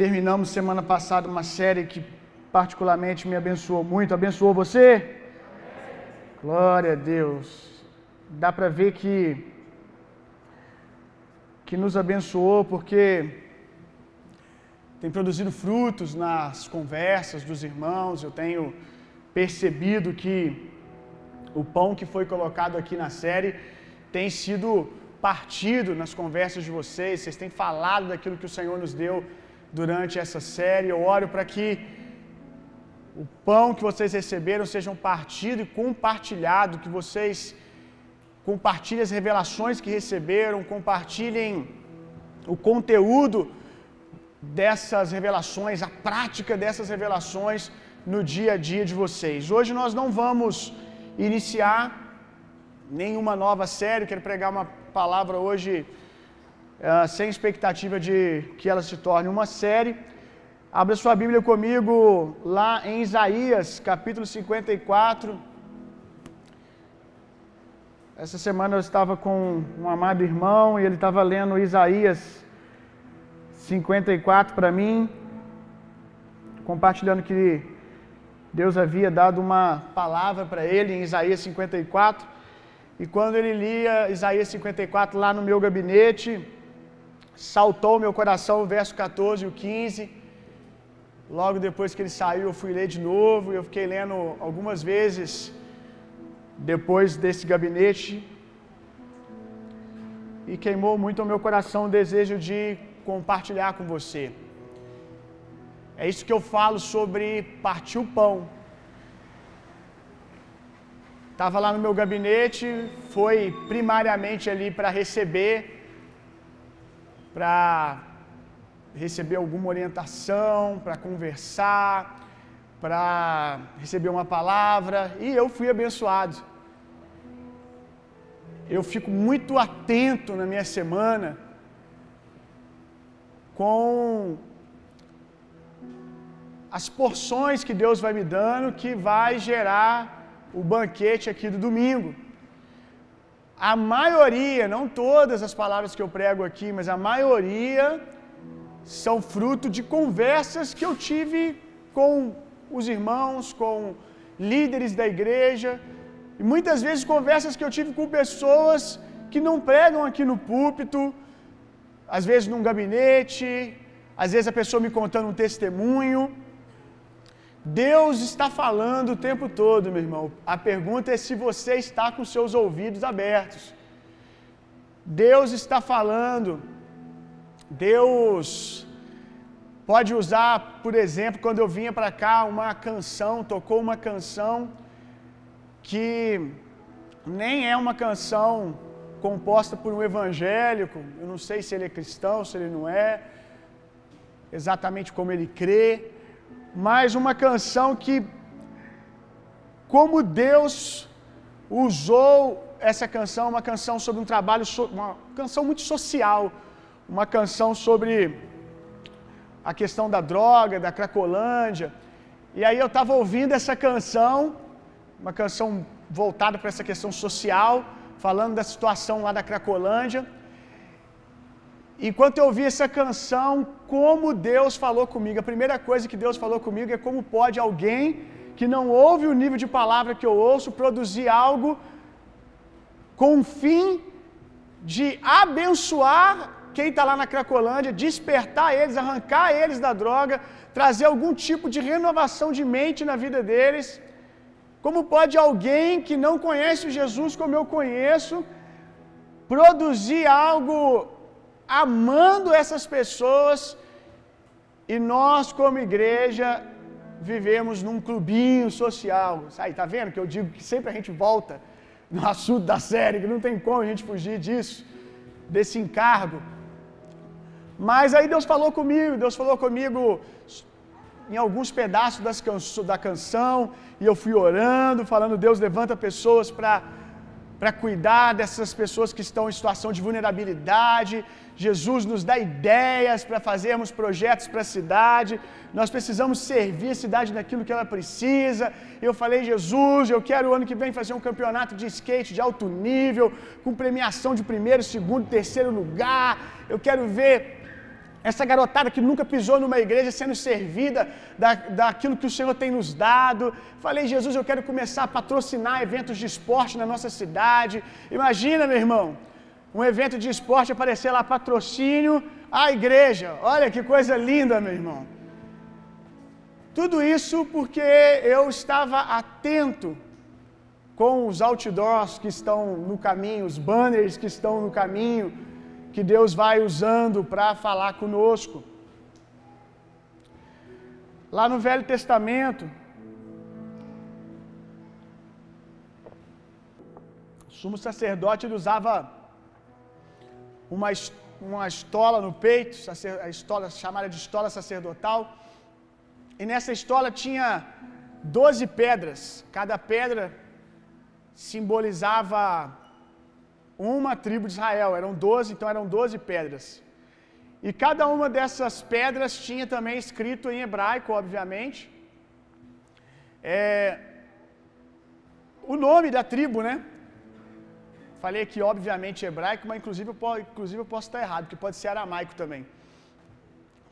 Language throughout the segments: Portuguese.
Terminamos semana passada uma série que particularmente me abençoou muito. Abençoou você? Glória a Deus. Dá para ver que que nos abençoou porque tem produzido frutos nas conversas dos irmãos. Eu tenho percebido que o pão que foi colocado aqui na série tem sido partido nas conversas de vocês. Vocês têm falado daquilo que o Senhor nos deu durante essa série. Eu oro para que o pão que vocês receberam sejam partido e compartilhado, que vocês compartilhem as revelações que receberam, compartilhem o conteúdo dessas revelações, a prática dessas revelações no dia a dia de vocês. Hoje nós não vamos iniciar nenhuma nova série, quero pregar uma palavra hoje uh, sem expectativa de que ela se torne uma série. Abra sua Bíblia comigo lá em Isaías, capítulo 54. Essa semana eu estava com um amado irmão e ele estava lendo Isaías 54 para mim, compartilhando que Deus havia dado uma palavra para ele em Isaías 54. E quando ele lia Isaías 54 lá no meu gabinete, saltou meu coração o verso 14 e o 15. Logo depois que ele saiu, eu fui ler de novo. Eu fiquei lendo algumas vezes depois desse gabinete. E queimou muito o meu coração o desejo de compartilhar com você. É isso que eu falo sobre partir o pão. Estava lá no meu gabinete, foi primariamente ali para receber, para receber alguma orientação, para conversar, para receber uma palavra, e eu fui abençoado. Eu fico muito atento na minha semana com as porções que Deus vai me dando que vai gerar o banquete aqui do domingo. A maioria, não todas as palavras que eu prego aqui, mas a maioria são fruto de conversas que eu tive com os irmãos, com líderes da igreja, e muitas vezes conversas que eu tive com pessoas que não pregam aqui no púlpito, às vezes num gabinete, às vezes a pessoa me contando um testemunho. Deus está falando o tempo todo, meu irmão. A pergunta é se você está com seus ouvidos abertos. Deus está falando. Deus pode usar, por exemplo, quando eu vinha para cá, uma canção, tocou uma canção que nem é uma canção composta por um evangélico. Eu não sei se ele é cristão, se ele não é, exatamente como ele crê mas uma canção que, como Deus usou essa canção, uma canção sobre um trabalho, uma canção muito social, uma canção sobre a questão da droga, da cracolândia. E aí eu estava ouvindo essa canção, uma canção voltada para essa questão social, falando da situação lá da Cracolândia. Enquanto eu ouvi essa canção, como Deus falou comigo. A primeira coisa que Deus falou comigo é como pode alguém que não ouve o nível de palavra que eu ouço produzir algo com o fim de abençoar quem está lá na Cracolândia, despertar eles, arrancar eles da droga, trazer algum tipo de renovação de mente na vida deles. Como pode alguém que não conhece Jesus como eu conheço, produzir algo amando essas pessoas, e nós, como igreja, vivemos num clubinho social. Aí, tá vendo que eu digo que sempre a gente volta no assunto da série, que não tem como a gente fugir disso, desse encargo. Mas aí Deus falou comigo, Deus falou comigo em alguns pedaços das canso, da canção, e eu fui orando, falando: Deus levanta pessoas para para cuidar dessas pessoas que estão em situação de vulnerabilidade. Jesus nos dá ideias para fazermos projetos para a cidade. Nós precisamos servir a cidade naquilo que ela precisa. Eu falei, Jesus, eu quero o ano que vem fazer um campeonato de skate de alto nível, com premiação de primeiro, segundo, terceiro lugar. Eu quero ver essa garotada que nunca pisou numa igreja sendo servida da, daquilo que o Senhor tem nos dado. Falei, Jesus, eu quero começar a patrocinar eventos de esporte na nossa cidade. Imagina, meu irmão, um evento de esporte aparecer lá patrocínio à igreja. Olha que coisa linda, meu irmão. Tudo isso porque eu estava atento com os outdoors que estão no caminho, os banners que estão no caminho, que Deus vai usando para falar conosco. Lá no Velho Testamento, o sumo sacerdote usava uma, uma estola no peito, a estola chamada de estola sacerdotal, e nessa estola tinha doze pedras, cada pedra simbolizava uma tribo de Israel, eram doze, então eram doze pedras. E cada uma dessas pedras tinha também escrito em hebraico, obviamente, é, o nome da tribo, né? Falei aqui, obviamente, hebraico, mas inclusive eu, posso, inclusive eu posso estar errado, porque pode ser aramaico também.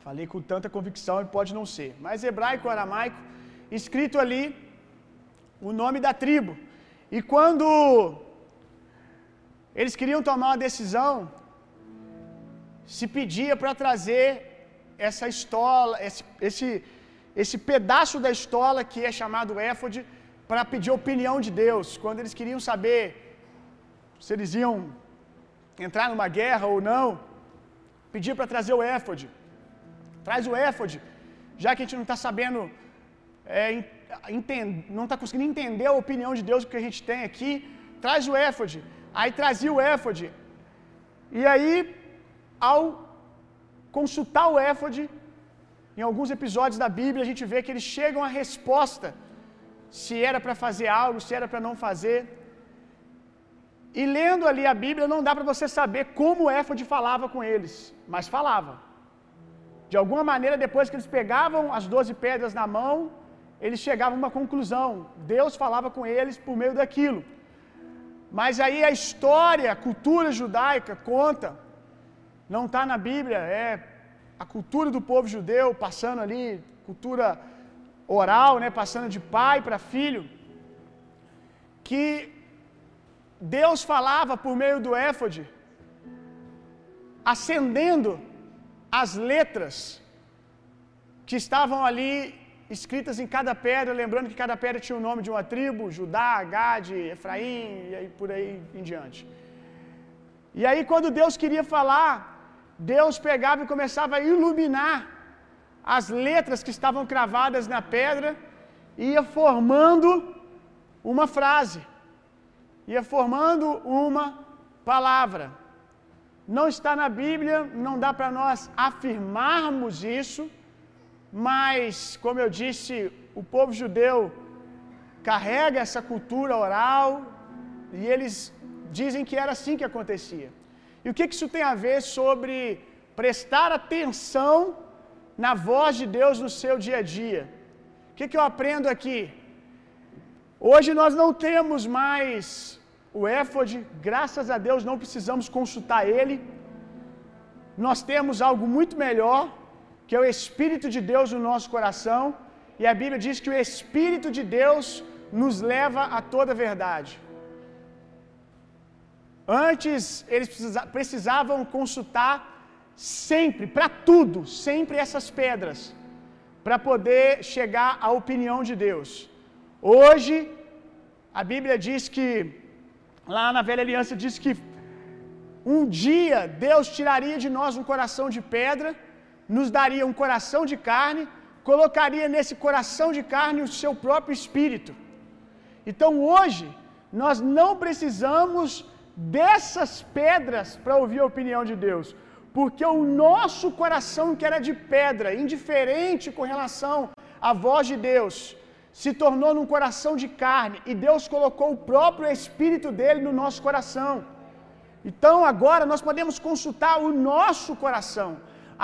Falei com tanta convicção e pode não ser. Mas hebraico, aramaico, escrito ali o nome da tribo. E quando eles queriam tomar uma decisão, se pedia para trazer essa estola, esse, esse, esse pedaço da estola que é chamado éfode, para pedir a opinião de Deus. Quando eles queriam saber se eles iam entrar numa guerra ou não, pedia para trazer o éfode. Traz o éfode, já que a gente não está sabendo, é, não está conseguindo entender a opinião de Deus que a gente tem aqui, traz o éfode. Aí trazia o éfode. E aí, ao consultar o éfode, em alguns episódios da Bíblia, a gente vê que eles chegam à resposta se era para fazer algo, se era para não fazer. E lendo ali a Bíblia, não dá para você saber como o éfode falava com eles, mas falava. De alguma maneira, depois que eles pegavam as doze pedras na mão, eles chegavam a uma conclusão. Deus falava com eles por meio daquilo. Mas aí a história, a cultura judaica conta, não está na Bíblia, é a cultura do povo judeu passando ali, cultura oral, né, passando de pai para filho, que Deus falava por meio do éfode, acendendo as letras que estavam ali escritas em cada pedra, lembrando que cada pedra tinha o nome de uma tribo, Judá, Gade, Efraim e aí por aí em diante. E aí quando Deus queria falar, Deus pegava e começava a iluminar as letras que estavam cravadas na pedra ia formando uma frase, ia formando uma palavra. Não está na Bíblia, não dá para nós afirmarmos isso, mas, como eu disse, o povo judeu carrega essa cultura oral e eles dizem que era assim que acontecia. E o que, isso tem a ver sobre prestar atenção na voz de Deus no seu dia a dia? O que eu aprendo aqui? Hoje nós não temos mais o éfode, graças a Deus não precisamos consultar ele. Nós temos algo muito melhor, que é o Espírito de Deus no nosso coração, e a Bíblia diz que o Espírito de Deus nos leva a toda a verdade. Antes, eles precisavam consultar sempre, para tudo, sempre essas pedras, para poder chegar à opinião de Deus. Hoje, a Bíblia diz que lá na velha aliança diz que um dia Deus tiraria de nós um coração de pedra, nos daria um coração de carne, colocaria nesse coração de carne o seu próprio espírito. Então hoje nós não precisamos dessas pedras para ouvir a opinião de Deus, porque o nosso coração que era de pedra, indiferente com relação à voz de Deus, se tornou num coração de carne e Deus colocou o próprio Espírito dele no nosso coração. Então agora nós podemos consultar o nosso coração.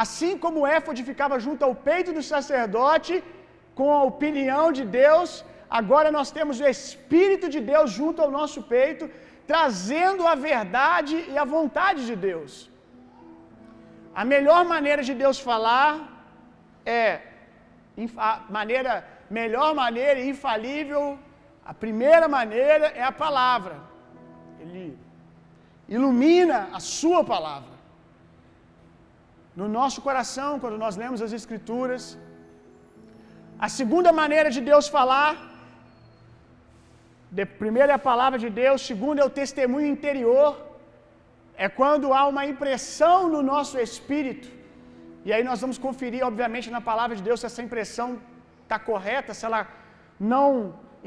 Assim como o ficava junto ao peito do sacerdote, com a opinião de Deus, agora nós temos o Espírito de Deus junto ao nosso peito, trazendo a verdade e a vontade de Deus. A melhor maneira de Deus falar é a maneira melhor maneira infalível, a primeira maneira é a palavra. Ele ilumina a sua palavra. No nosso coração, quando nós lemos as escrituras, a segunda maneira de Deus falar de, primeiro é a palavra de Deus, segundo é o testemunho interior. É quando há uma impressão no nosso espírito. E aí nós vamos conferir, obviamente, na palavra de Deus se essa impressão está correta, se ela não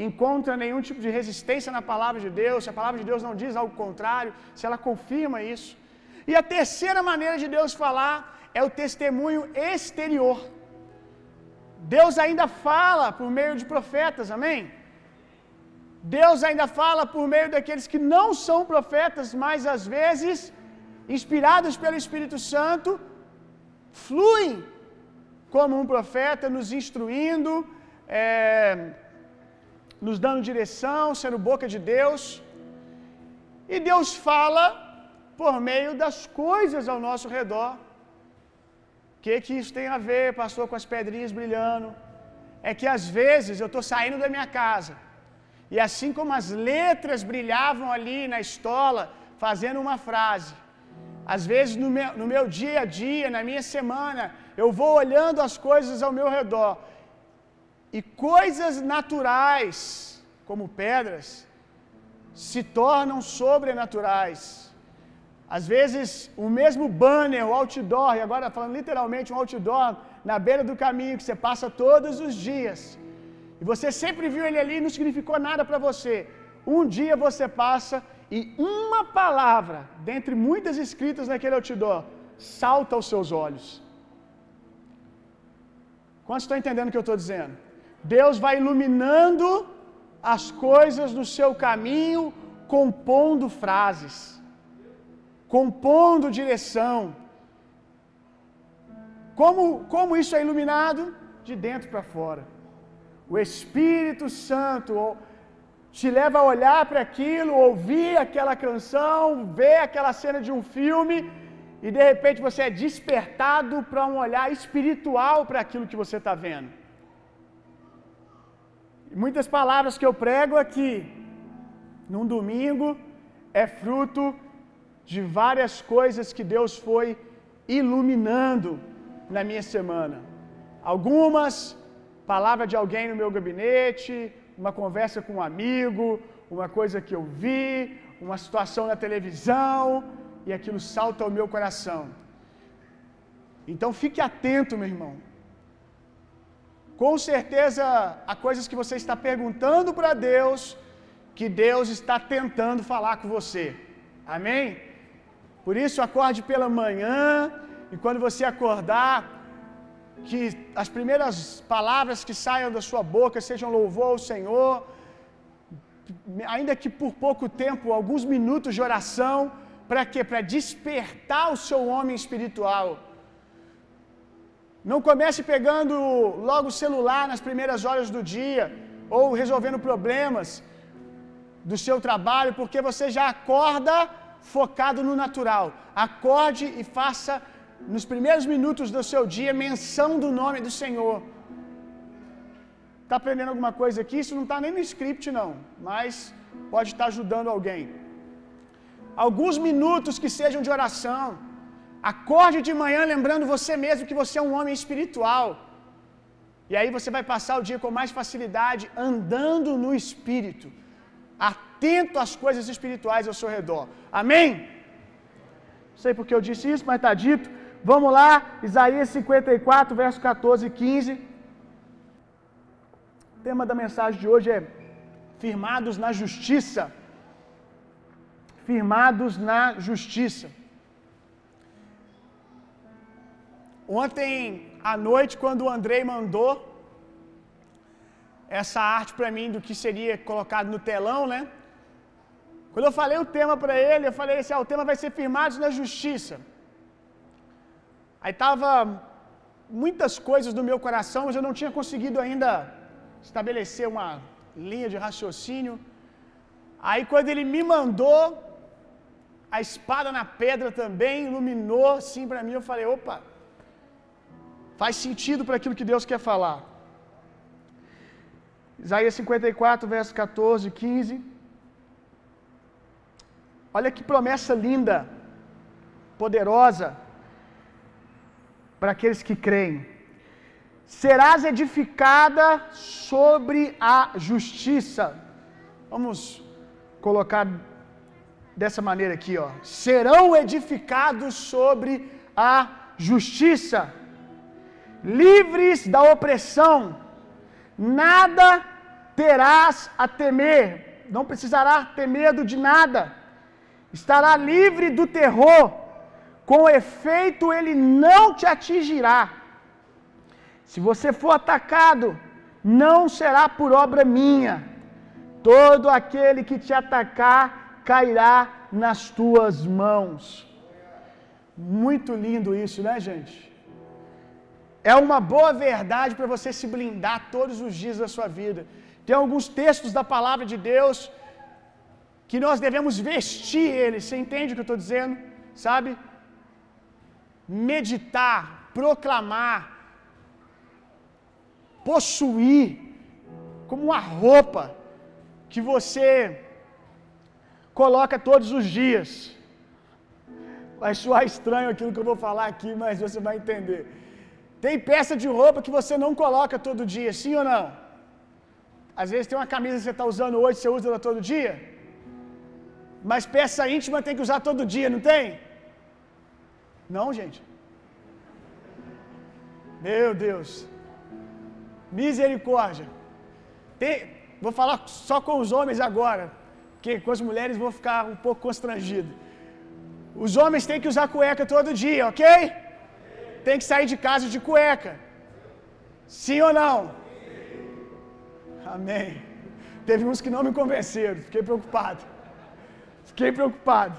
encontra nenhum tipo de resistência na palavra de Deus, se a palavra de Deus não diz algo contrário, se ela confirma isso. E a terceira maneira de Deus falar é o testemunho exterior. Deus ainda fala por meio de profetas, amém? Deus ainda fala por meio daqueles que não são profetas, mas às vezes, inspirados pelo Espírito Santo, fluem como um profeta, nos instruindo, é, nos dando direção, sendo boca de Deus. E Deus fala por meio das coisas ao nosso redor. O que, que isso tem a ver, pastor, com as pedrinhas brilhando? É que às vezes eu estou saindo da minha casa e assim como as letras brilhavam ali na estola, fazendo uma frase, às vezes no meu, no meu dia a dia, na minha semana, eu vou olhando as coisas ao meu redor, e coisas naturais, como pedras, se tornam sobrenaturais. Às vezes, o mesmo banner, o outdoor, e agora falando literalmente um outdoor na beira do caminho que você passa todos os dias, e você sempre viu ele ali e não significou nada para você. Um dia você passa e uma palavra, dentre muitas escritas naquele outdoor, salta aos seus olhos. Quantos estão entendendo o que eu estou dizendo? Deus vai iluminando as coisas no seu caminho, compondo frases, compondo direção. Como, como isso é iluminado? De dentro para fora. O Espírito Santo te leva a olhar para aquilo, ouvir aquela canção, ver aquela cena de um filme e de repente você é despertado para um olhar espiritual para aquilo que você está vendo. Muitas palavras que eu prego aqui, num domingo, é fruto de várias coisas que Deus foi iluminando na minha semana. Algumas palavra de alguém no meu gabinete, uma conversa com um amigo, uma coisa que eu vi, uma situação na televisão, e aquilo salta ao meu coração. Então fique atento, meu irmão. Com certeza há coisas que você está perguntando para Deus, que Deus está tentando falar com você. Amém? Por isso, acorde pela manhã, e quando você acordar, que as primeiras palavras que saiam da sua boca sejam louvor ao Senhor, ainda que por pouco tempo, alguns minutos de oração, para quê? Para despertar o seu homem espiritual. Não comece pegando logo o celular nas primeiras horas do dia, ou resolvendo problemas do seu trabalho, porque você já acorda focado no natural. Acorde e faça nos primeiros minutos do seu dia, menção do nome do Senhor. Está aprendendo alguma coisa aqui? Isso não está nem no script, não, mas pode estar ajudando alguém. Alguns minutos que sejam de oração. Acorde de manhã lembrando você mesmo que você é um homem espiritual. E aí você vai passar o dia com mais facilidade andando no espírito, atento às coisas espirituais ao seu redor. Amém? Não sei porque eu disse isso, mas está dito. Vamos lá, Isaías 54, verso 14 e 15. O tema da mensagem de hoje é firmados na justiça. Firmados na justiça. Ontem à noite, quando o Andrei mandou essa arte para mim do que seria colocado no telão, né? Quando eu falei o tema para ele, eu falei assim: ah, o tema vai ser firmados na justiça. Aí tava muitas coisas no meu coração, mas eu não tinha conseguido ainda estabelecer uma linha de raciocínio. Aí quando ele me mandou, a espada na pedra também iluminou assim para mim. Eu falei, opa, faz sentido para aquilo que Deus quer falar. Isaías 54, verso 14, 15. Olha que promessa linda, poderosa para aqueles que creem. Serás edificada sobre a justiça. Vamos colocar dessa maneira aqui, ó. Serão edificados sobre a justiça, livres da opressão. Nada terás a temer, não precisará ter medo de nada. Estará livre do terror, com efeito ele não te atingirá. Se você for atacado, não será por obra minha. Todo aquele que te atacar cairá nas tuas mãos. Muito lindo isso, né, gente? É uma boa verdade para você se blindar todos os dias da sua vida. Tem alguns textos da palavra de Deus que nós devemos vestir eles. Você entende o que eu estou dizendo? Sabe? Meditar, proclamar, possuir como uma roupa que você coloca todos os dias. Vai soar estranho aquilo que eu vou falar aqui, mas você vai entender. Tem peça de roupa que você não coloca todo dia, sim ou não? Às vezes tem uma camisa que você está usando hoje, você usa ela todo dia. Mas peça íntima tem que usar todo dia, não tem? Não, gente. Meu Deus. Misericórdia. Tem, vou falar só com os homens agora, porque com as mulheres vou ficar um pouco constrangido. Os homens têm que usar cueca todo dia, ok? Tem que sair de casa de cueca. Sim ou não? Amém. Teve uns que não me convenceram, fiquei preocupado. Fiquei preocupado.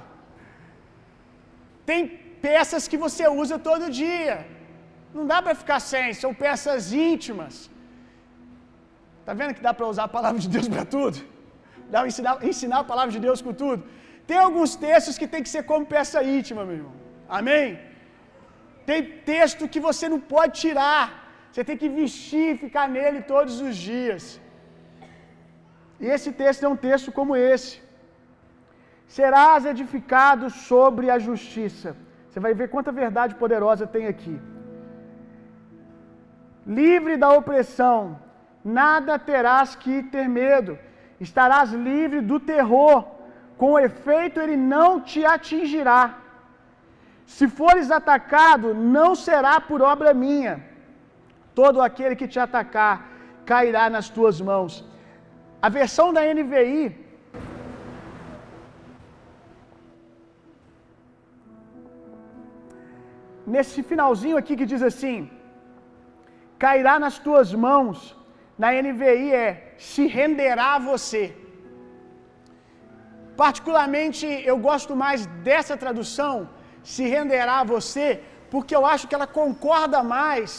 Tem peças que você usa todo dia. Não dá para ficar sem, são peças íntimas. Tá vendo que dá para usar a palavra de Deus para tudo? Dá ensinar, ensinar a palavra de Deus com tudo? Tem alguns textos que tem que ser como peça íntima, meu irmão. Amém? Tem texto que você não pode tirar. Você tem que vestir e ficar nele todos os dias. E esse texto é um texto como esse. Serás edificado sobre a justiça. Você vai ver quanta verdade poderosa tem aqui. Livre da opressão, nada terás que ter medo. Estarás livre do terror, com efeito ele não te atingirá. Se fores atacado, não será por obra minha. Todo aquele que te atacar cairá nas tuas mãos. A versão da NVI nesse finalzinho aqui que diz assim: cairá nas tuas mãos. Na NVI é se renderá a você. Particularmente eu gosto mais dessa tradução, se renderá a você, porque eu acho que ela concorda mais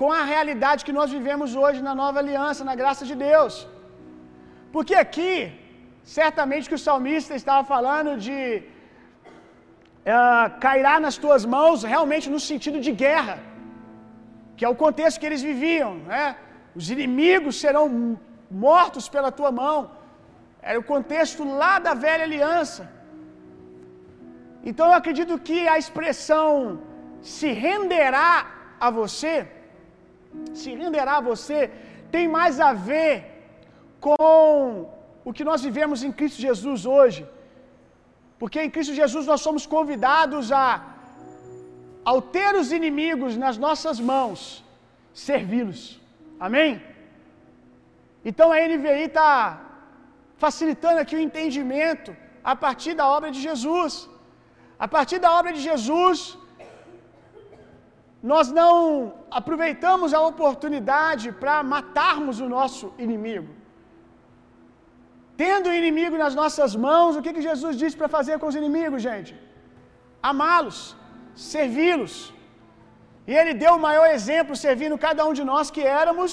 com a realidade que nós vivemos hoje na nova aliança, na graça de Deus. Porque aqui, certamente que o salmista estava falando de uh, cairá nas tuas mãos, realmente no sentido de guerra, que é o contexto que eles viviam, né? Os inimigos serão mortos pela tua mão. Era o contexto lá da velha aliança. Então eu acredito que a expressão se renderá a você, se renderá a você, tem mais a ver com o que nós vivemos em Cristo Jesus hoje. Porque em Cristo Jesus nós somos convidados a, ao ter os inimigos nas nossas mãos, servi-los. Amém? Então a NVI está facilitando aqui o entendimento a partir da obra de Jesus. A partir da obra de Jesus, nós não aproveitamos a oportunidade para matarmos o nosso inimigo. Tendo o inimigo nas nossas mãos, o que, que Jesus disse para fazer com os inimigos, gente? Amá-los, servi-los. E ele deu o maior exemplo servindo cada um de nós que éramos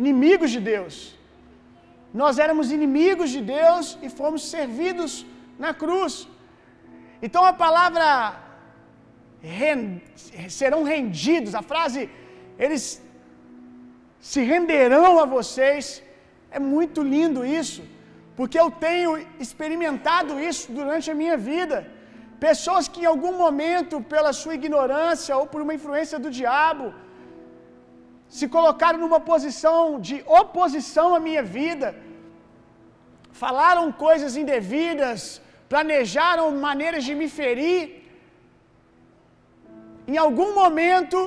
inimigos de Deus. Nós éramos inimigos de Deus e fomos servidos na cruz. Então a palavra serão rendidos, a frase eles se renderão a vocês, é muito lindo isso, porque eu tenho experimentado isso durante a minha vida. Pessoas que em algum momento, pela sua ignorância ou por uma influência do diabo, se colocaram numa posição de oposição à minha vida, falaram coisas indevidas, planejaram maneiras de me ferir. Em algum momento,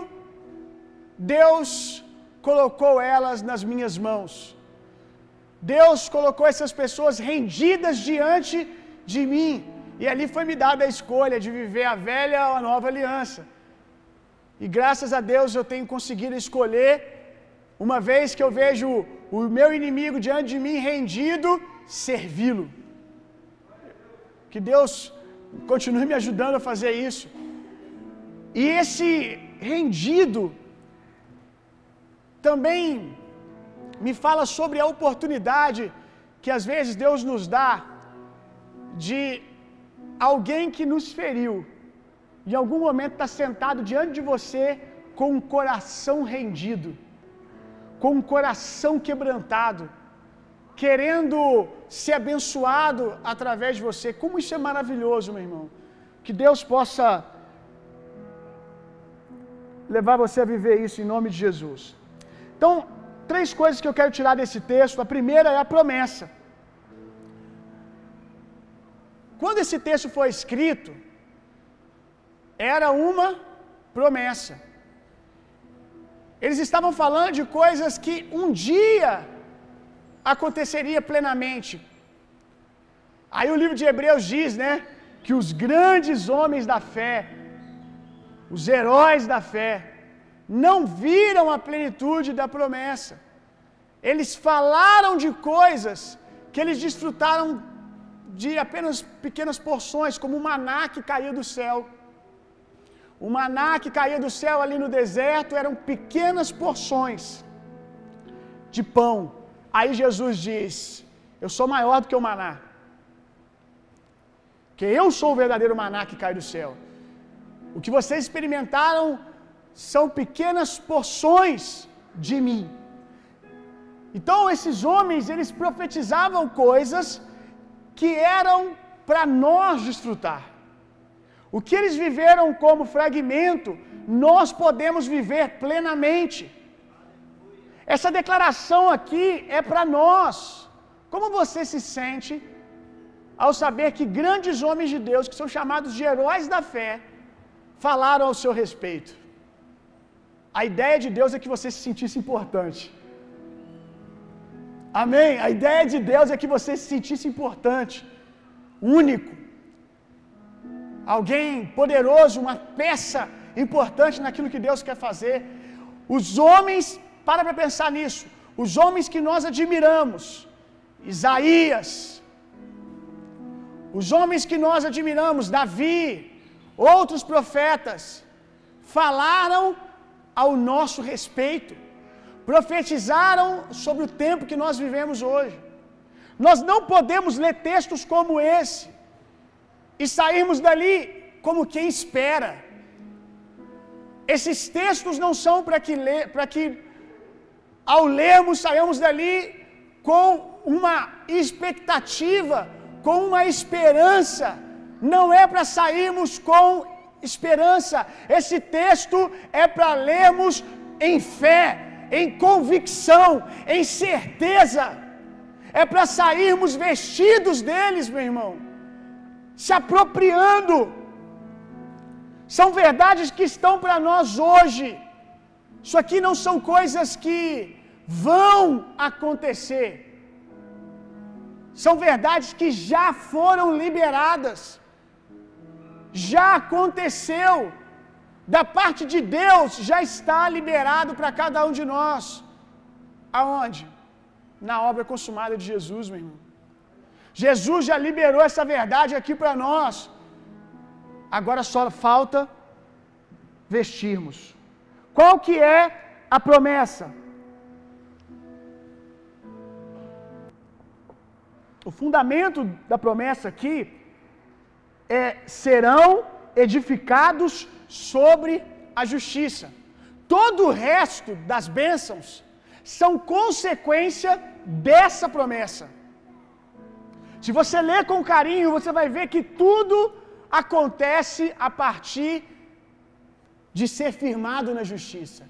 Deus colocou elas nas minhas mãos. Deus colocou essas pessoas rendidas diante de mim. E ali foi me dada a escolha de viver a velha ou a nova aliança. E graças a Deus eu tenho conseguido escolher, uma vez que eu vejo o meu inimigo diante de mim rendido, servi-lo. Que Deus continue me ajudando a fazer isso. E esse rendido também me fala sobre a oportunidade que às vezes Deus nos dá de alguém que nos feriu, em algum momento está sentado diante de você com um coração rendido, com um coração quebrantado, querendo ser abençoado através de você. Como isso é maravilhoso, meu irmão. Que Deus possa levar você a viver isso em nome de Jesus. Então, três coisas que eu quero tirar desse texto. A primeira é a promessa. Quando esse texto foi escrito, era uma promessa. Eles estavam falando de coisas que um dia aconteceria plenamente. Aí o livro de Hebreus diz, né, que os grandes homens da fé, os heróis da fé, não viram a plenitude da promessa. Eles falaram de coisas que eles desfrutaram de apenas pequenas porções, como o maná que caía do céu. O maná que caía do céu ali no deserto eram pequenas porções de pão. Aí Jesus diz: Eu sou maior do que o maná. Que eu sou o verdadeiro maná que cai do céu. O que vocês experimentaram são pequenas porções de mim. Então esses homens, eles profetizavam coisas que eram para nós desfrutar. O que eles viveram como fragmento, nós podemos viver plenamente. Essa declaração aqui é para nós. Como você se sente ao saber que grandes homens de Deus, que são chamados de heróis da fé, falaram ao seu respeito? A ideia de Deus é que você se sentisse importante. Amém? A ideia de Deus é que você se sentisse importante, único, alguém poderoso, uma peça importante naquilo que Deus quer fazer. Os homens, para para pensar nisso, os homens que nós admiramos, Isaías, os homens que nós admiramos, Davi, outros profetas, falaram ao nosso respeito, profetizaram sobre o tempo que nós vivemos hoje. Nós não podemos ler textos como esse e sairmos dali como quem espera. Esses textos não são para que, para que ao lermos saímos dali com uma expectativa, com uma esperança. Não é para sairmos com esperança. Esse texto é para lermos em fé, em convicção, em certeza. É para sairmos vestidos deles, meu irmão, se apropriando. São verdades que estão para nós hoje. Isso aqui não são coisas que vão acontecer. São verdades que já foram liberadas já aconteceu. Da parte de Deus já está liberado para cada um de nós. Aonde? Na obra consumada de Jesus, meu irmão. Jesus já liberou essa verdade aqui para nós. Agora só falta vestirmos. Qual que é a promessa? O fundamento da promessa aqui é, serão edificados sobre a justiça. Todo o resto das bênçãos são consequência dessa promessa. Se você ler com carinho, você vai ver que tudo acontece a partir de ser firmado na justiça.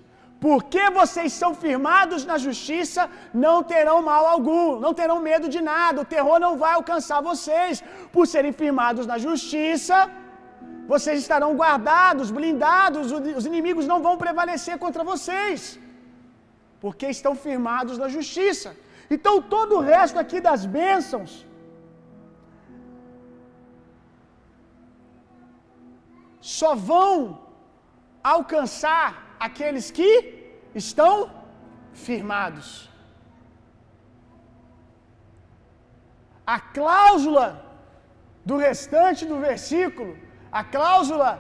Porque vocês são firmados na justiça, não terão mal algum, não terão medo de nada, o terror não vai alcançar vocês. Por serem firmados na justiça, vocês estarão guardados, blindados, os inimigos não vão prevalecer contra vocês, porque estão firmados na justiça. Então, todo o resto aqui das bênçãos, só vão alcançar aqueles que estão firmados. A cláusula do restante do versículo, a cláusula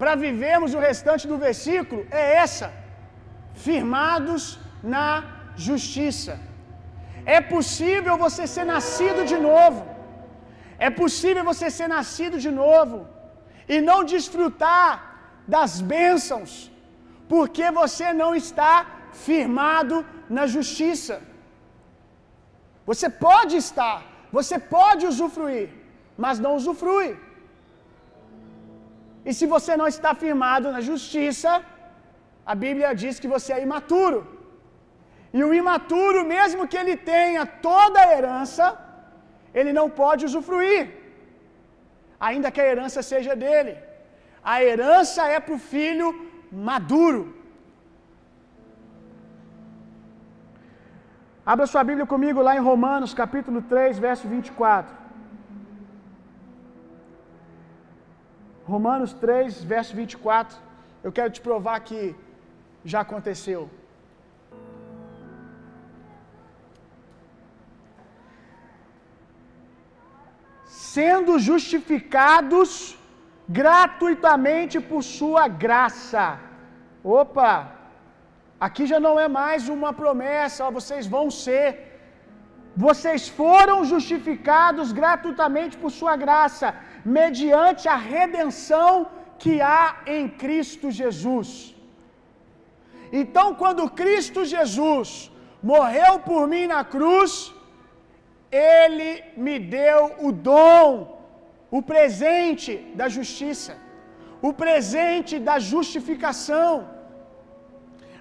para vivermos o restante do versículo é essa: firmados na justiça. É possível você ser nascido de novo. É possível você ser nascido de novo e não desfrutar das bênçãos, porque você não está firmado na justiça. Você pode estar, você pode usufruir, mas não usufrui. E se você não está firmado na justiça, a Bíblia diz que você é imaturo. E o imaturo, mesmo que ele tenha toda a herança, ele não pode usufruir, ainda que a herança seja dele. A herança é para o filho maduro. Abra sua Bíblia comigo lá em Romanos, capítulo 3, verso 24. Romanos 3, verso 24. Eu quero te provar que já aconteceu. Sendo justificados gratuitamente por sua graça. Opa! Aqui já não é mais uma promessa, ó, vocês vão ser. Vocês foram justificados gratuitamente por sua graça, mediante a redenção que há em Cristo Jesus. Então, quando Cristo Jesus morreu por mim na cruz, Ele me deu o dom o presente da justiça, o presente da justificação.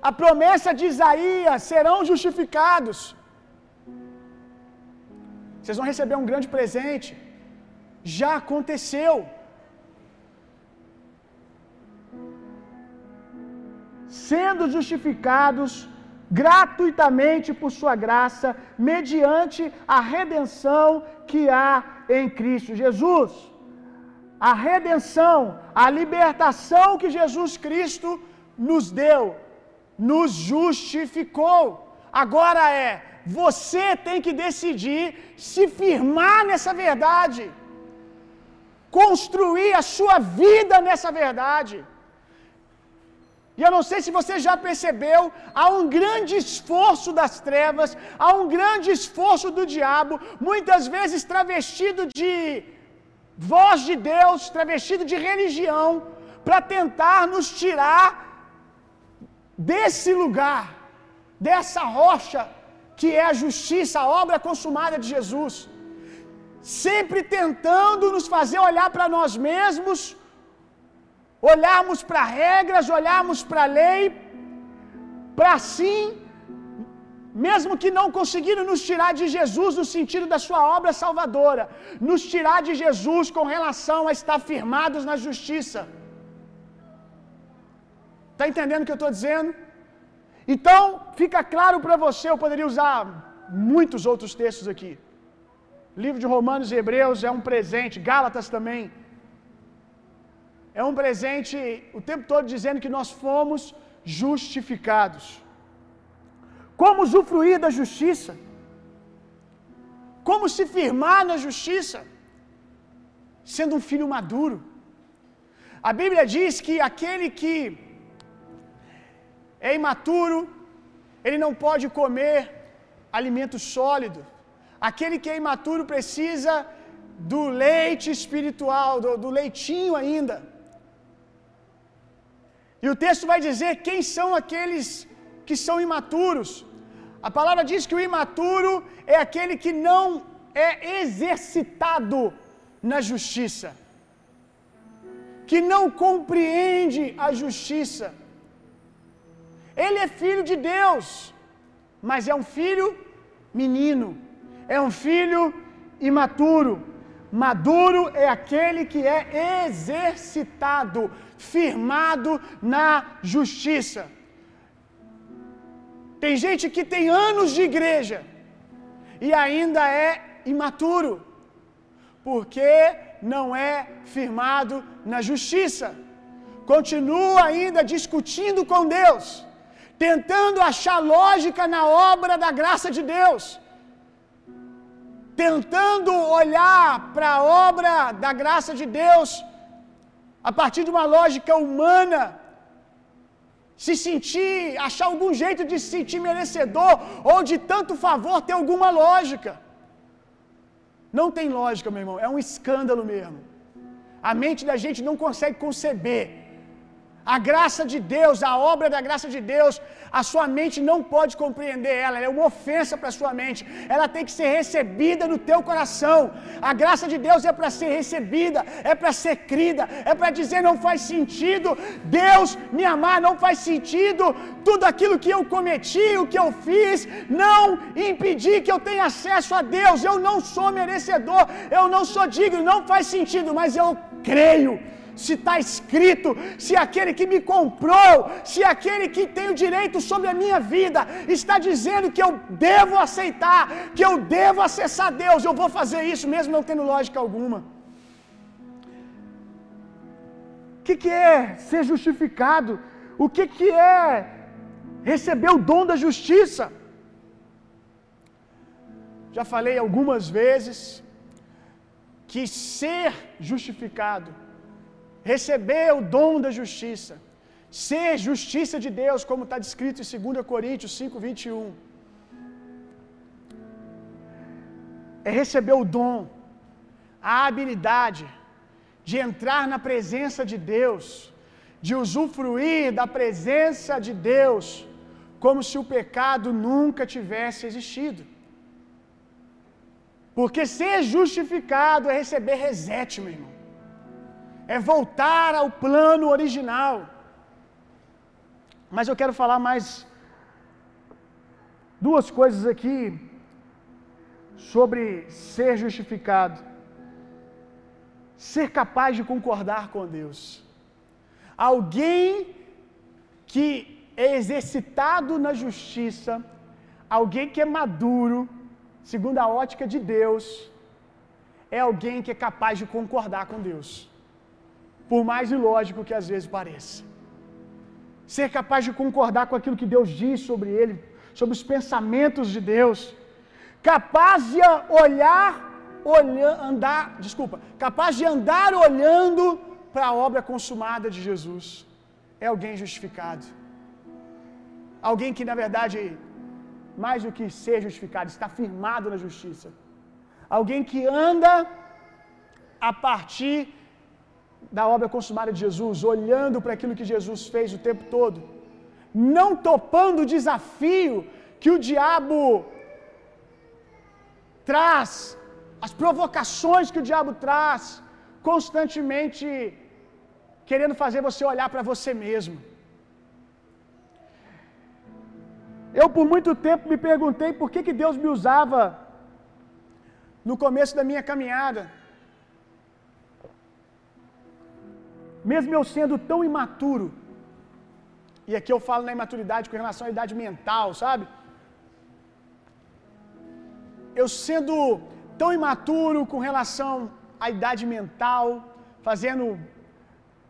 A promessa de Isaías serão justificados. Vocês vão receber um grande presente. Já aconteceu. Sendo justificados gratuitamente por sua graça, mediante a redenção que há em Cristo Jesus. A redenção, a libertação que Jesus Cristo nos deu, nos justificou. Agora é, você tem que decidir se firmar nessa verdade, construir a sua vida nessa verdade. E eu não sei se você já percebeu, há um grande esforço das trevas, há um grande esforço do diabo, muitas vezes travestido de voz de Deus, travestido de religião, para tentar nos tirar desse lugar, dessa rocha que é a justiça, a obra consumada de Jesus. Sempre tentando nos fazer olhar para nós mesmos olharmos para regras, olharmos para a lei, para assim, mesmo que não conseguiram nos tirar de Jesus no sentido da sua obra salvadora, nos tirar de Jesus com relação a estar firmados na justiça. Está entendendo o que eu estou dizendo? Então, fica claro para você, eu poderia usar muitos outros textos aqui. Livro de Romanos e Hebreus é um presente, Gálatas também é um presente o tempo todo dizendo que nós fomos justificados. Como usufruir da justiça? Como se firmar na justiça? Sendo um filho maduro. A Bíblia diz que aquele que é imaturo, ele não pode comer alimento sólido. Aquele que é imaturo precisa do leite espiritual, do, do leitinho ainda. E o texto vai dizer quem são aqueles que são imaturos. A palavra diz que o imaturo é aquele que não é exercitado na justiça, que não compreende a justiça. Ele é filho de Deus, mas é um filho menino, é um filho imaturo. Maduro é aquele que é exercitado, firmado na justiça. Tem gente que tem anos de igreja e ainda é imaturo, porque não é firmado na justiça. Continua ainda discutindo com Deus, tentando achar lógica na obra da graça de Deus, tentando olhar para a obra da graça de Deus a partir de uma lógica humana se sentir, achar algum jeito de se sentir merecedor ou de tanto favor ter alguma lógica. Não tem lógica, meu irmão, é um escândalo mesmo. A mente da gente não consegue conceber a graça de Deus, a obra da graça de Deus, a sua mente não pode compreender ela, ela é uma ofensa para a sua mente. Ela tem que ser recebida no teu coração. A graça de Deus é para ser recebida, é para ser crida, é para dizer não faz sentido Deus me amar, não faz sentido tudo aquilo que eu cometi, o que eu fiz, não impedir que eu tenha acesso a Deus. Eu não sou merecedor, eu não sou digno, não faz sentido, mas eu creio se está escrito, se aquele que me comprou, se aquele que tem o direito sobre a minha vida está dizendo que eu devo aceitar, que eu devo acessar Deus, eu vou fazer isso mesmo não tendo lógica alguma. O que, que é ser justificado? O que, que é receber o dom da justiça? Já falei algumas vezes que ser justificado receber o dom da justiça, ser justiça de Deus, como está descrito em 2 Coríntios 5, 21. É receber o dom, a habilidade de entrar na presença de Deus, de usufruir da presença de Deus, como se o pecado nunca tivesse existido. Porque ser justificado é receber reset, meu irmão é voltar ao plano original. Mas eu quero falar mais duas coisas aqui sobre ser justificado. Ser capaz de concordar com Deus. Alguém que é exercitado na justiça, alguém que é maduro, segundo a ótica de Deus, é alguém que é capaz de concordar com Deus por mais ilógico que às vezes pareça. Ser capaz de concordar com aquilo que Deus diz sobre ele, sobre os pensamentos de Deus. Capaz de olhar, andar, desculpa, capaz de andar olhando para a obra consumada de Jesus. É alguém justificado. Alguém que, na verdade, mais do que ser justificado, está firmado na justiça. Alguém que anda a partir da obra consumada de Jesus, olhando para aquilo que Jesus fez o tempo todo, não topando o desafio que o diabo traz, as provocações que o diabo traz, constantemente querendo fazer você olhar para você mesmo. Eu por muito tempo me perguntei por que, que Deus me usava no começo da minha caminhada. Mesmo eu sendo tão imaturo, e aqui eu falo na imaturidade com relação à idade mental, sabe? Eu sendo tão imaturo com relação à idade mental, fazendo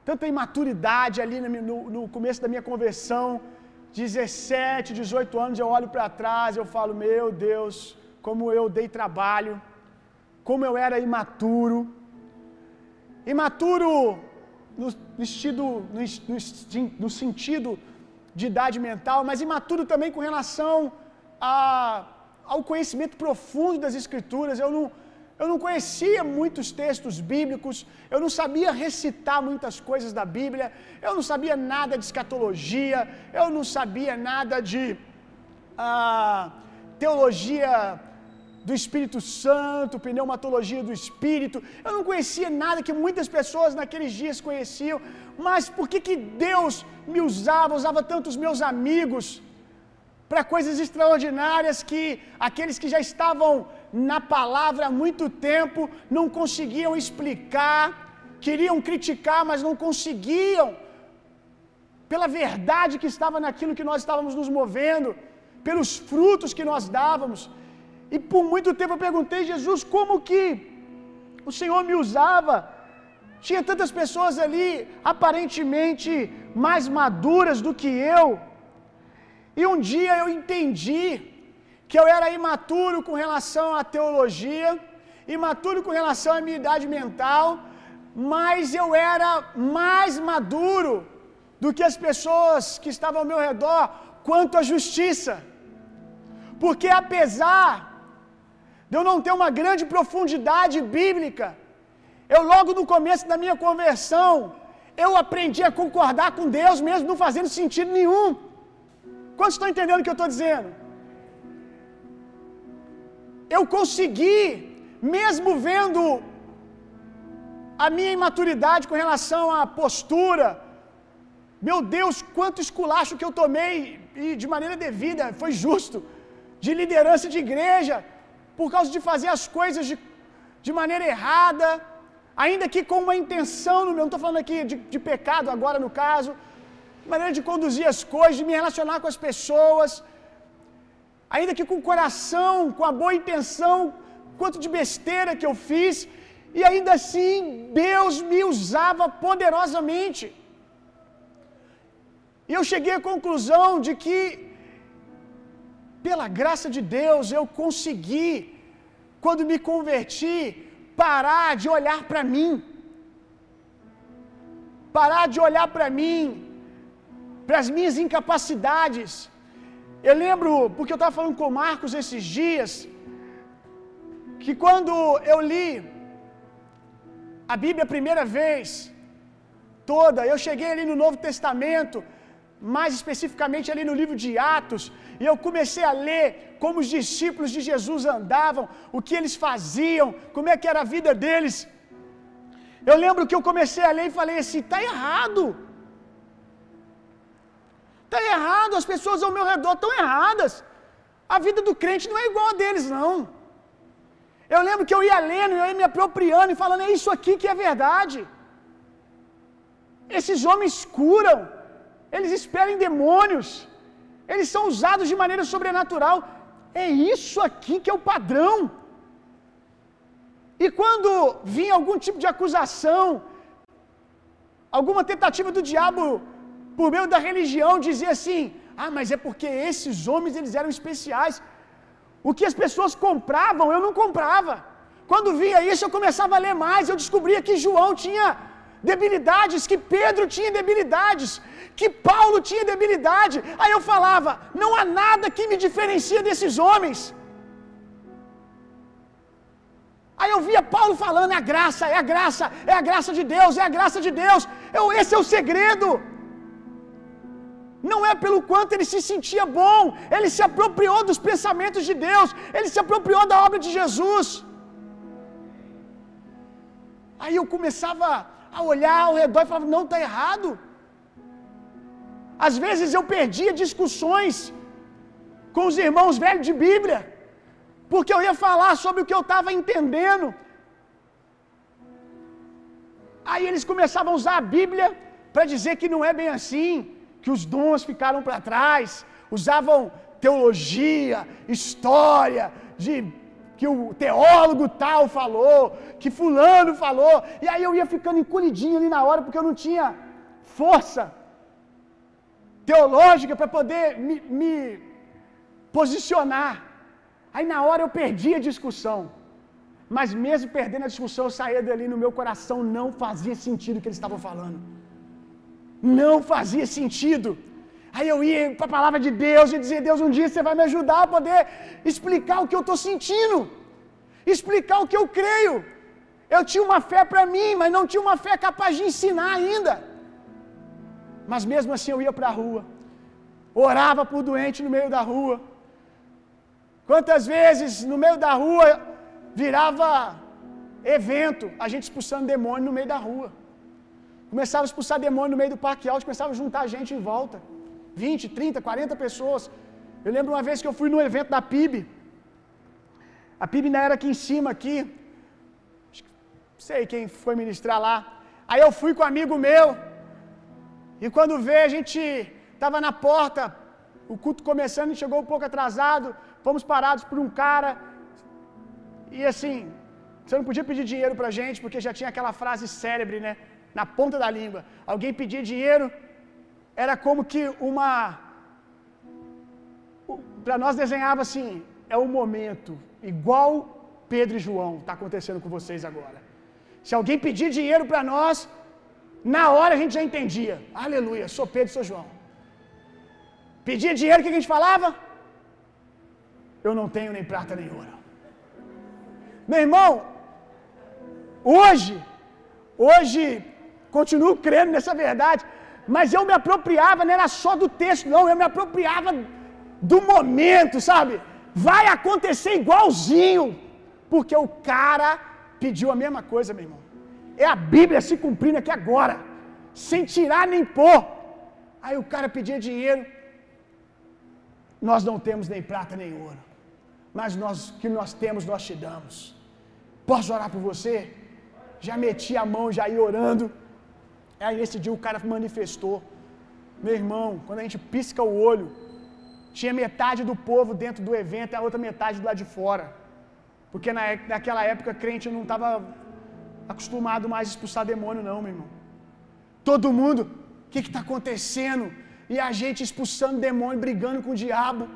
tanta imaturidade ali no, no, no começo da minha conversão, 17, 18 anos, eu olho para trás, eu falo, meu Deus, como eu dei trabalho, como eu era imaturo. Imaturo no, sentido, no, no, no sentido de idade mental, mas imaturo também com relação a, ao conhecimento profundo das Escrituras. Eu não, Eu não conhecia muitos textos bíblicos, eu não sabia recitar muitas coisas da Bíblia, eu não sabia nada de escatologia, eu não sabia nada de ah, teologia do Espírito Santo, pneumatologia do Espírito. Eu não conhecia nada que muitas pessoas naqueles dias conheciam. Mas por que, que Deus me usava, usava tantos meus amigos para coisas extraordinárias que aqueles que já estavam na palavra há muito tempo não conseguiam explicar, queriam criticar, mas não conseguiam, pela verdade que estava naquilo que nós estávamos nos movendo, pelos frutos que nós dávamos. E por muito tempo eu perguntei, Jesus, como que o Senhor me usava? Tinha tantas pessoas ali, aparentemente mais maduras do que eu. E um dia eu entendi que eu era imaturo com relação à teologia, imaturo com relação à minha idade mental, mas eu era mais maduro do que as pessoas que estavam ao meu redor quanto à justiça. Porque apesar de eu não ter uma grande profundidade bíblica, eu logo no começo da minha conversão, eu aprendi a concordar com Deus mesmo não fazendo sentido nenhum. Quantos estão entendendo o que eu estou dizendo? Eu consegui, mesmo vendo a minha imaturidade com relação à postura, meu Deus, quanto esculacho que eu tomei, e de maneira devida, foi justo, de liderança de igreja, por causa de fazer as coisas de, de maneira errada, ainda que com uma intenção, não estou falando aqui de, de pecado agora no caso, maneira de conduzir as coisas, de me relacionar com as pessoas, ainda que com o coração, com a boa intenção, quanto de besteira que eu fiz, e ainda assim Deus me usava poderosamente. E eu cheguei à conclusão de que pela graça de Deus, eu consegui, quando me converti, parar de olhar para mim. Parar de olhar para mim, para as minhas incapacidades. Eu lembro, porque eu estava falando com o Marcos esses dias, que quando eu li a Bíblia a primeira vez, toda, eu cheguei ali no Novo Testamento, mais especificamente ali no livro de Atos, e eu comecei a ler como os discípulos de Jesus andavam, o que eles faziam, como é que era a vida deles. Eu lembro que eu comecei a ler e falei assim: está errado. Está errado, as pessoas ao meu redor estão erradas. A vida do crente não é igual a deles, não. Eu lembro que eu ia lendo, eu ia me apropriando e falando: é isso aqui que é verdade. Esses homens curam, eles esperam demônios, eles são usados de maneira sobrenatural. É isso aqui que é o padrão. E quando vinha algum tipo de acusação, alguma tentativa do diabo por meio da religião dizer assim: "Ah, mas é porque esses homens eles eram especiais". O que as pessoas compravam, eu não comprava. Quando via isso, eu começava a ler mais, eu descobria que João tinha debilidades, que Pedro tinha debilidades, que Paulo tinha debilidade. Aí eu falava: não há nada que me diferencia desses homens. Aí eu via Paulo falando: é a graça, é a graça, é a graça de Deus, é a graça de Deus. Eu, esse é o segredo. Não é pelo quanto ele se sentia bom, ele se apropriou dos pensamentos de Deus, ele se apropriou da obra de Jesus. Aí eu começava a olhar ao redor e falava: não, está errado. Às vezes eu perdia discussões com os irmãos velhos de Bíblia, porque eu ia falar sobre o que eu estava entendendo. Aí eles começavam a usar a Bíblia para dizer que não é bem assim, que os dons ficaram para trás, usavam teologia, história, de que o teólogo tal falou, que fulano falou, e aí eu ia ficando encolhidinho ali na hora porque eu não tinha força teológica para poder me, me posicionar. Aí na hora eu perdi a discussão. Mas mesmo perdendo a discussão, eu saía dali no meu coração, não fazia sentido o que eles estavam falando. Não fazia sentido. Aí eu ia para a palavra de Deus e dizia: Deus, um dia você vai me ajudar a poder explicar o que eu estou sentindo. explicar o que eu creio. Eu tinha uma fé para mim, mas não tinha uma fé capaz de ensinar ainda. Mas mesmo assim eu ia para a rua, orava por doente no meio da rua. Quantas vezes no meio da rua virava evento, a gente expulsando demônio no meio da rua. Começava a expulsar demônio no meio do parque alto, começava a juntar gente em volta. 20, 30, 40 pessoas. Eu lembro uma vez que eu fui no evento da PIB. A PIB ainda era aqui em cima, aqui. Sei quem foi ministrar lá. Aí eu fui com um amigo meu. E quando vê, a gente estava na porta, o culto começando, e chegou um pouco atrasado. Fomos parados por um cara. E assim, você não podia pedir dinheiro pra gente, porque já tinha aquela frase célebre, né? Na ponta da língua. Alguém pedir dinheiro era como que uma. Para nós desenhava assim: é o momento, igual Pedro e João está acontecendo com vocês agora. Se alguém pedir dinheiro para nós, na hora a gente já entendia. Aleluia, sou Pedro, sou João. Pedia dinheiro, o que a gente falava? Eu não tenho nem prata nem ouro. Meu irmão, hoje, hoje, continuo crendo nessa verdade, mas eu me apropriava, não era só do texto, não, eu me apropriava do momento, sabe? Vai acontecer igualzinho, porque o cara pediu a mesma coisa, meu irmão. É a Bíblia se cumprindo aqui agora, sem tirar nem pôr. Aí o cara pedia dinheiro. Nós não temos nem prata nem ouro, mas nós que nós temos nós te damos. Posso orar por você? Já meti a mão, já ia orando. Aí nesse dia o cara manifestou. Meu irmão, quando a gente pisca o olho, tinha metade do povo dentro do evento e a outra metade do lado de fora. Porque na, naquela época crente não estava acostumado mais a expulsar demônio, não, meu irmão. Todo mundo, o que está acontecendo? E a gente expulsando demônio, brigando com o diabo.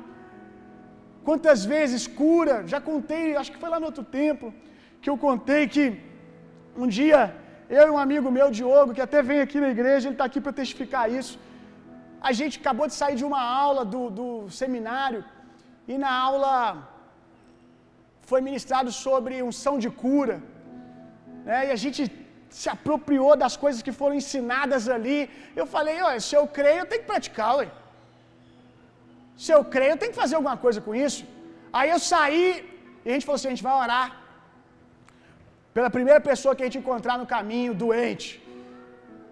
Quantas vezes cura? Já contei, acho que foi lá no outro tempo, que eu contei que um dia eu e um amigo meu, Diogo, que até vem aqui na igreja, ele está aqui para testificar isso. A gente acabou de sair de uma aula do, do seminário, e na aula foi ministrado sobre unção de cura. Né? E a gente se apropriou das coisas que foram ensinadas ali. Eu falei, olha, se eu creio, eu tenho que praticar, ué. Se eu creio, eu tenho que fazer alguma coisa com isso. Aí eu saí e a gente falou assim: a gente vai orar pela primeira pessoa que a gente encontrar no caminho, doente.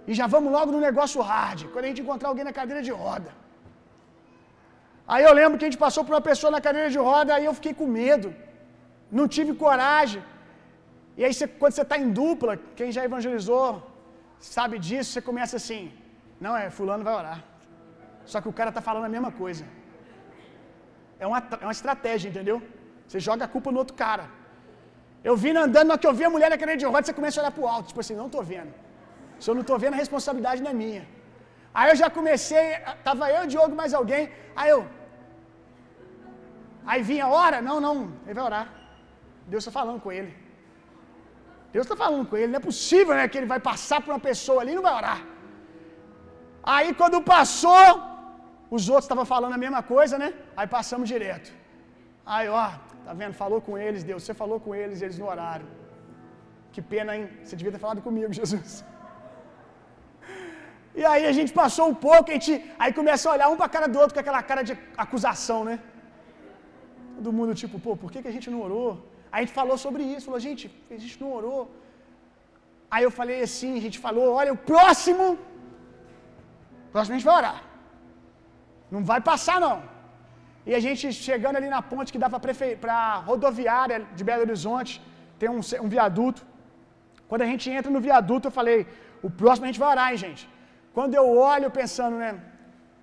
E já vamos logo no negócio hard, quando a gente encontrar alguém na cadeira de roda. Aí eu lembro que a gente passou por uma pessoa na cadeira de roda, aí eu fiquei com medo. Não tive coragem. E aí, você, quando você está em dupla, quem já evangelizou sabe disso, você começa assim: não, é, Fulano vai orar. Só que o cara está falando a mesma coisa. É uma, é uma estratégia, entendeu? Você joga a culpa no outro cara. Eu vim andando, na que eu vi a mulher na cadeira de você começa a olhar para o alto, tipo assim: não estou vendo. Se eu não estou vendo, a responsabilidade não é minha. Aí eu já comecei, tava eu, Diogo, mais alguém. Aí eu. Aí vinha, hora? Não, não, ele vai orar. Deus está falando com ele. Deus está falando com ele. Não é possível né, que ele vai passar por uma pessoa ali e não vai orar. Aí quando passou, os outros estavam falando a mesma coisa, né? Aí passamos direto. Aí, ó, tá vendo? Falou com eles, Deus. Você falou com eles, eles não oraram. Que pena, hein? Você devia ter falado comigo, Jesus. E aí a gente passou um pouco, a gente aí começa a olhar um para a cara do outro com aquela cara de acusação, né? Todo mundo tipo, pô, por que, que a gente não orou? Aí a gente falou sobre isso, falou, gente, a gente não orou. Aí eu falei assim, a gente falou, olha, o próximo, próximo a gente vai orar. Não vai passar não. E a gente chegando ali na ponte que dá para a rodoviária de Belo Horizonte, tem um, um viaduto. Quando a gente entra no viaduto, eu falei, o próximo a gente vai orar, hein, gente. Quando eu olho pensando, né,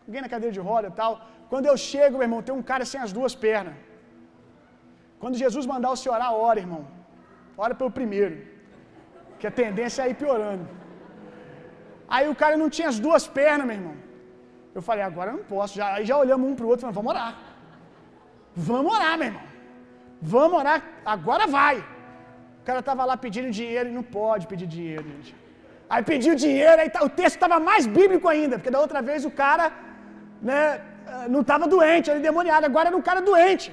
alguém na cadeira de roda e tal, quando eu chego, meu irmão, tem um cara sem as duas pernas. Quando Jesus mandar você orar, ora, irmão. Ora pelo primeiro. Que a tendência é ir piorando. Aí o cara não tinha as duas pernas, meu irmão. Eu falei, agora eu não posso. Já, aí já olhamos um pro outro e falamos, vamos orar. Vamos orar, meu irmão. Vamos orar, agora vai. O cara tava lá pedindo dinheiro e não pode pedir dinheiro, gente. Aí pediu dinheiro, aí tá, o texto estava mais bíblico ainda, porque da outra vez o cara né, não estava doente, era endemoniado, agora era um cara doente.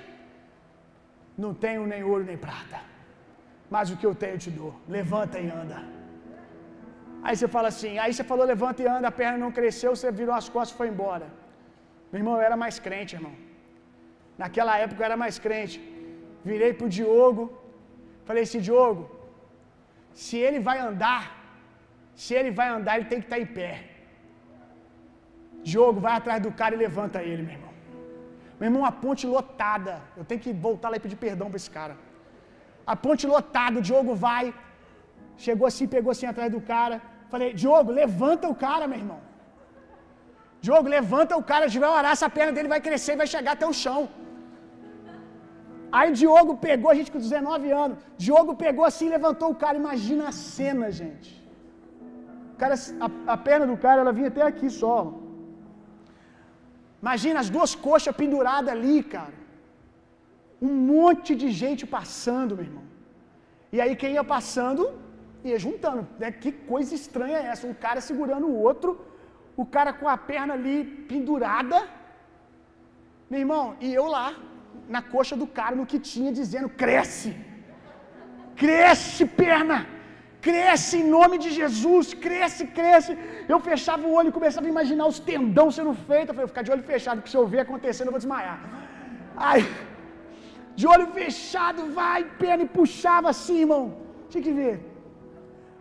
Não tenho nem ouro nem prata. mas o que eu tenho eu te dou. Levanta e anda. Aí você fala assim, aí você falou levanta e anda, a perna não cresceu, você virou as costas e foi embora. Meu irmão, eu era mais crente, irmão. Naquela época eu era mais crente. Virei pro Diogo, falei assim, Diogo, se ele vai andar, se ele vai andar, ele tem que estar em pé. Diogo, vai atrás do cara e levanta ele, meu irmão. Meu irmão, a ponte lotada. Eu tenho que voltar lá e pedir perdão para esse cara. A ponte lotada, o Diogo vai. Chegou assim, pegou assim atrás do cara. Falei, Diogo, levanta o cara, meu irmão. Diogo, levanta o cara, a gente vai orar, essa perna dele vai crescer e vai chegar até o chão. Aí Diogo pegou, a gente com 19 anos, Diogo pegou assim, levantou o cara. Imagina a cena, gente. O cara, a, a perna do cara, ela vinha até aqui só. Imagina as duas coxas penduradas ali, cara. Um monte de gente passando, meu irmão. E aí quem ia passando ia juntando. Né? Que coisa estranha é essa? Um cara segurando o outro, o cara com a perna ali pendurada. Meu irmão, e eu lá, na coxa do cara, no que tinha, dizendo: cresce, cresce, perna, cresce em nome de Jesus, cresce, cresce. Eu fechava o olho e começava a imaginar os tendão sendo feitos. Eu falei: ficar de olho fechado, porque se eu ver acontecendo, eu vou desmaiar. Aí, de olho fechado, vai, perna, e puxava assim, irmão. Tinha que ver.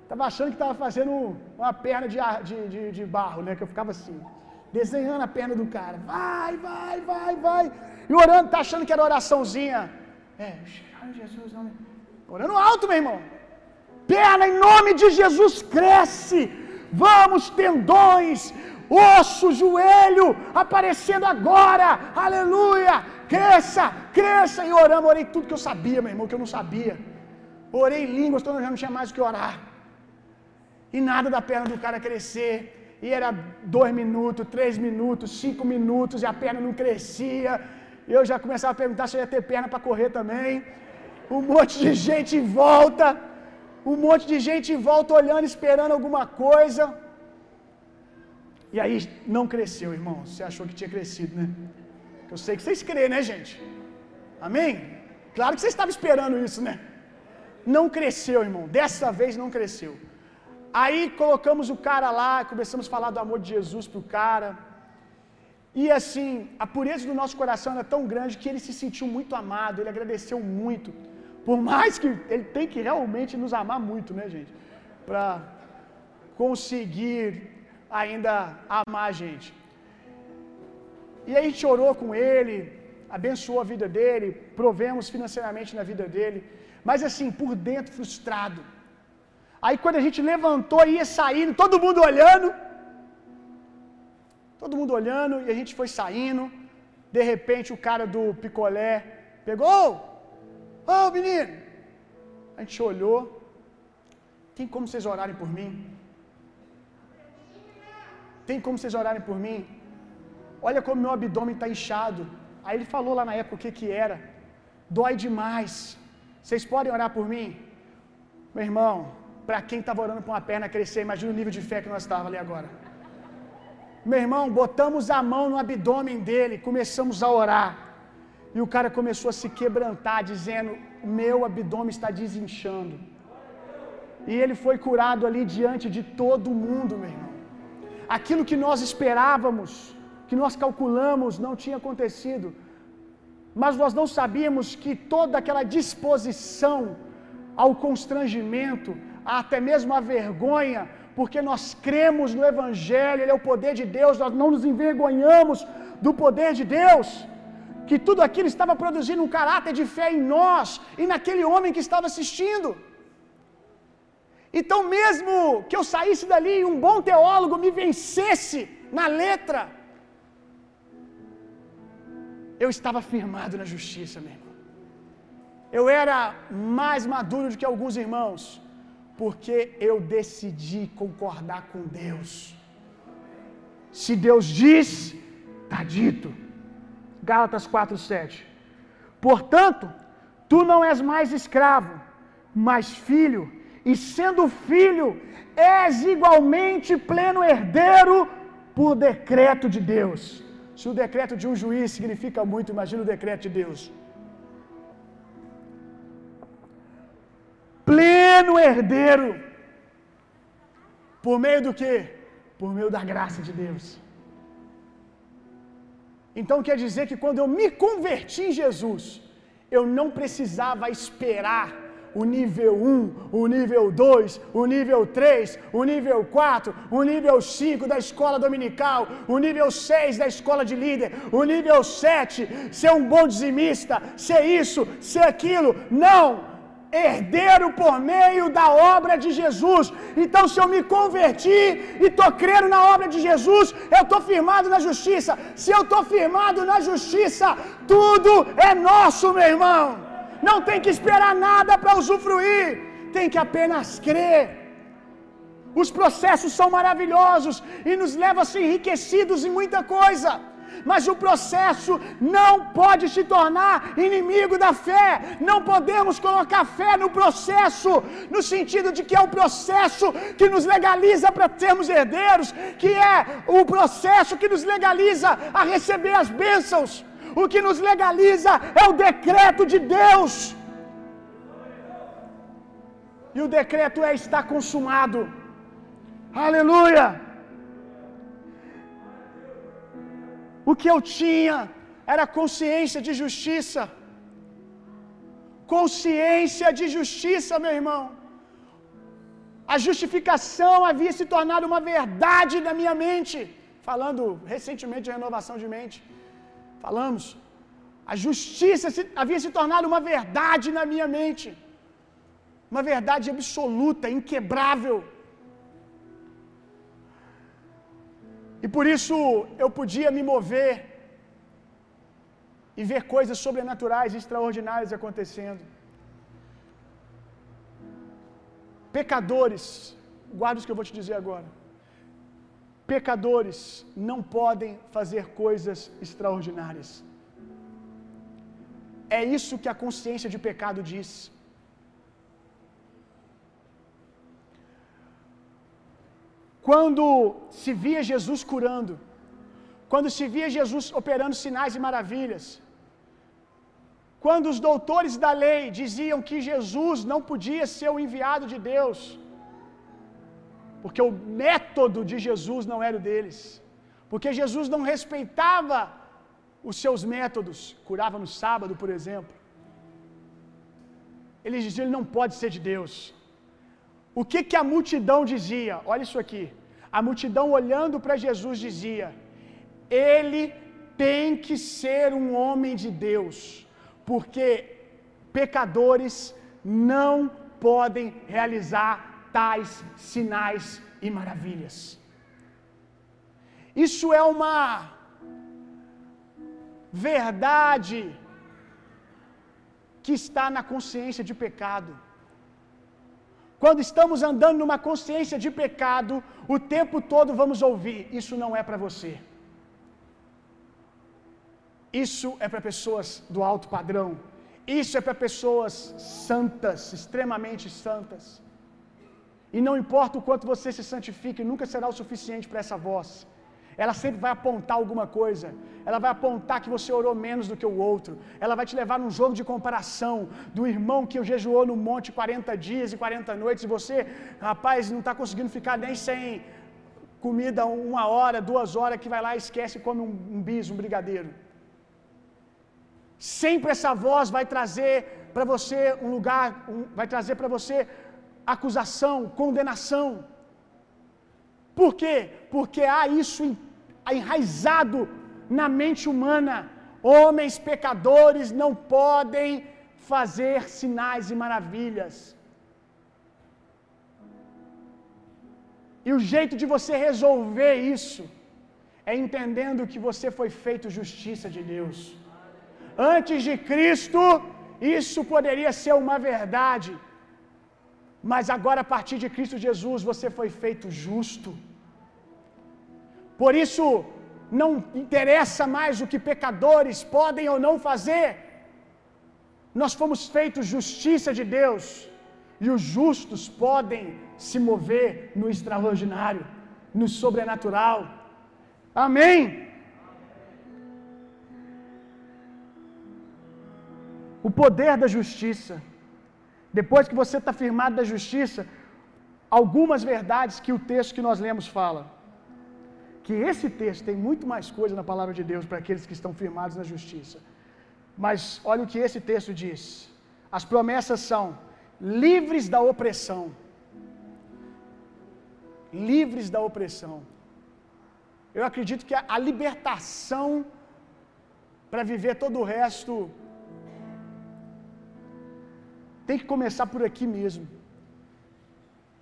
Estava achando que estava fazendo uma perna de, de, de, de, barro, né? Que eu ficava assim, desenhando a perna do cara. Vai, vai, vai, vai. E orando, tá achando que era oraçãozinha. É, Jesus, não. Orando alto, meu irmão. Perna em nome de Jesus cresce. Vamos, tendões, osso, joelho, aparecendo agora. Aleluia. Cresça, cresça. E oramos, orei tudo que eu sabia, meu irmão, que eu não sabia. Orei em línguas, então eu já não tinha mais o que orar. E nada da perna do cara crescer. E era dois minutos, três minutos, cinco minutos, e a perna não crescia. Eu já começava a perguntar se eu ia ter perna para correr também. Um monte de gente em volta. Um monte de gente em volta olhando, esperando alguma coisa. E aí não cresceu, irmão. Você achou que tinha crescido, né? Eu sei que vocês creem, né, gente? Amém? Claro que vocês estavam esperando isso, né? Não cresceu, irmão. Dessa vez não cresceu. Aí colocamos o cara lá, começamos a falar do amor de Jesus pro cara. E assim, a pureza do nosso coração era tão grande que ele se sentiu muito amado, ele agradeceu muito. Por mais que ele tem que realmente nos amar muito, né, gente? Para conseguir ainda amar a gente. E aí a gente orou com ele, abençoou a vida dele, provemos financeiramente na vida dele, mas assim, por dentro frustrado. Aí quando a gente levantou e ia saindo, todo mundo olhando. Todo mundo olhando e a gente foi saindo. De repente o cara do picolé pegou, ô oh, menino. A gente olhou. Tem como vocês orarem por mim? Tem como vocês orarem por mim? Olha como meu abdômen está inchado. Aí ele falou lá na época o que que era. Dói demais. Vocês podem orar por mim? Meu irmão, para quem estava orando para uma perna crescer, imagina o nível de fé que nós estávamos ali agora. Meu irmão, botamos a mão no abdômen dele, começamos a orar. E o cara começou a se quebrantar, dizendo: Meu abdômen está desinchando. E ele foi curado ali diante de todo mundo, meu irmão. Aquilo que nós esperávamos, que nós calculamos, não tinha acontecido. Mas nós não sabíamos que toda aquela disposição ao constrangimento, até mesmo a vergonha, porque nós cremos no Evangelho, Ele é o poder de Deus, nós não nos envergonhamos do poder de Deus, que tudo aquilo estava produzindo um caráter de fé em nós e naquele homem que estava assistindo. Então, mesmo que eu saísse dali e um bom teólogo me vencesse na letra, eu estava firmado na justiça, meu irmão. Eu era mais maduro do que alguns irmãos, porque eu decidi concordar com Deus. Se Deus diz, está dito. Gálatas 4,7. Portanto, tu não és mais escravo, mas filho, e sendo filho, és igualmente pleno herdeiro por decreto de Deus. Se o decreto de um juiz significa muito, imagina o decreto de Deus. Pleno herdeiro. Por meio do que? Por meio da graça de Deus. Então quer dizer que quando eu me converti em Jesus, eu não precisava esperar o nível 1, o nível 2, o nível 3, o nível 4, o nível 5 da escola dominical, o nível 6 da escola de líder, o nível 7 ser um bom dizimista, ser isso, ser aquilo. Não! Herdeiro por meio da obra de Jesus. Então, se eu me converti e estou crendo na obra de Jesus, eu estou firmado na justiça. Se eu estou firmado na justiça, tudo é nosso, meu irmão. Não tem que esperar nada para usufruir, tem que apenas crer. Os processos são maravilhosos e nos levam a ser enriquecidos em muita coisa mas o processo não pode se tornar inimigo da fé. Não podemos colocar fé no processo, no sentido de que é o processo que nos legaliza para sermos herdeiros, que é o processo que nos legaliza a receber as bênçãos. O que nos legaliza é o decreto de Deus. E o decreto é está consumado. Aleluia! O que eu tinha era consciência de justiça. Consciência de justiça, meu irmão. A justificação havia se tornado uma verdade na minha mente. Falando recentemente de renovação de mente. Falamos. A justiça havia se tornado uma verdade na minha mente. Uma verdade absoluta, inquebrável. E por isso eu podia me mover e ver coisas sobrenaturais extraordinárias acontecendo. Pecadores, guarda o que eu vou te dizer agora. Pecadores não podem fazer coisas extraordinárias. É isso que a consciência de pecado diz. Quando se via Jesus curando, quando se via Jesus operando sinais e maravilhas, quando os doutores da lei diziam que Jesus não podia ser o enviado de Deus, porque o método de Jesus não era o deles, porque Jesus não respeitava os seus métodos, curava no sábado, por exemplo. Eles diziam: ele não pode ser de Deus. O que, que a multidão dizia? Olha isso aqui. A multidão olhando para Jesus dizia: Ele tem que ser um homem de Deus, porque pecadores não podem realizar tais sinais e maravilhas. Isso é uma verdade que está na consciência de pecado. Quando estamos andando numa consciência de pecado, o tempo todo vamos ouvir: Isso não é para você. Isso é para pessoas do alto padrão. Isso é para pessoas santas, extremamente santas. E não importa o quanto você se santifique, nunca será o suficiente para essa voz. Ela sempre vai apontar alguma coisa. Ela vai apontar que você orou menos do que o outro. Ela vai te levar num jogo de comparação do irmão que jejuou no monte 40 dias e 40 noites e você, rapaz, não está conseguindo ficar nem sem comida uma hora, duas horas, que vai lá e esquece e come um, um bis, um brigadeiro. Sempre essa voz vai trazer para você um lugar, um, vai trazer para você acusação, condenação. Por quê? Porque há isso enraizado na mente humana. Homens pecadores não podem fazer sinais e maravilhas. E o jeito de você resolver isso é entendendo que você foi feito justiça de Deus. Antes de Cristo, isso poderia ser uma verdade. Mas agora, a partir de Cristo Jesus, você foi feito justo. Por isso, não interessa mais o que pecadores podem ou não fazer, nós fomos feitos justiça de Deus, e os justos podem se mover no extraordinário, no sobrenatural. Amém. O poder da justiça depois que você está firmado da justiça, algumas verdades que o texto que nós lemos fala. Que esse texto tem muito mais coisa na palavra de Deus para aqueles que estão firmados na justiça. Mas olha o que esse texto diz. As promessas são livres da opressão. Livres da opressão. Eu acredito que a, libertação para viver todo o resto tem que começar por aqui mesmo.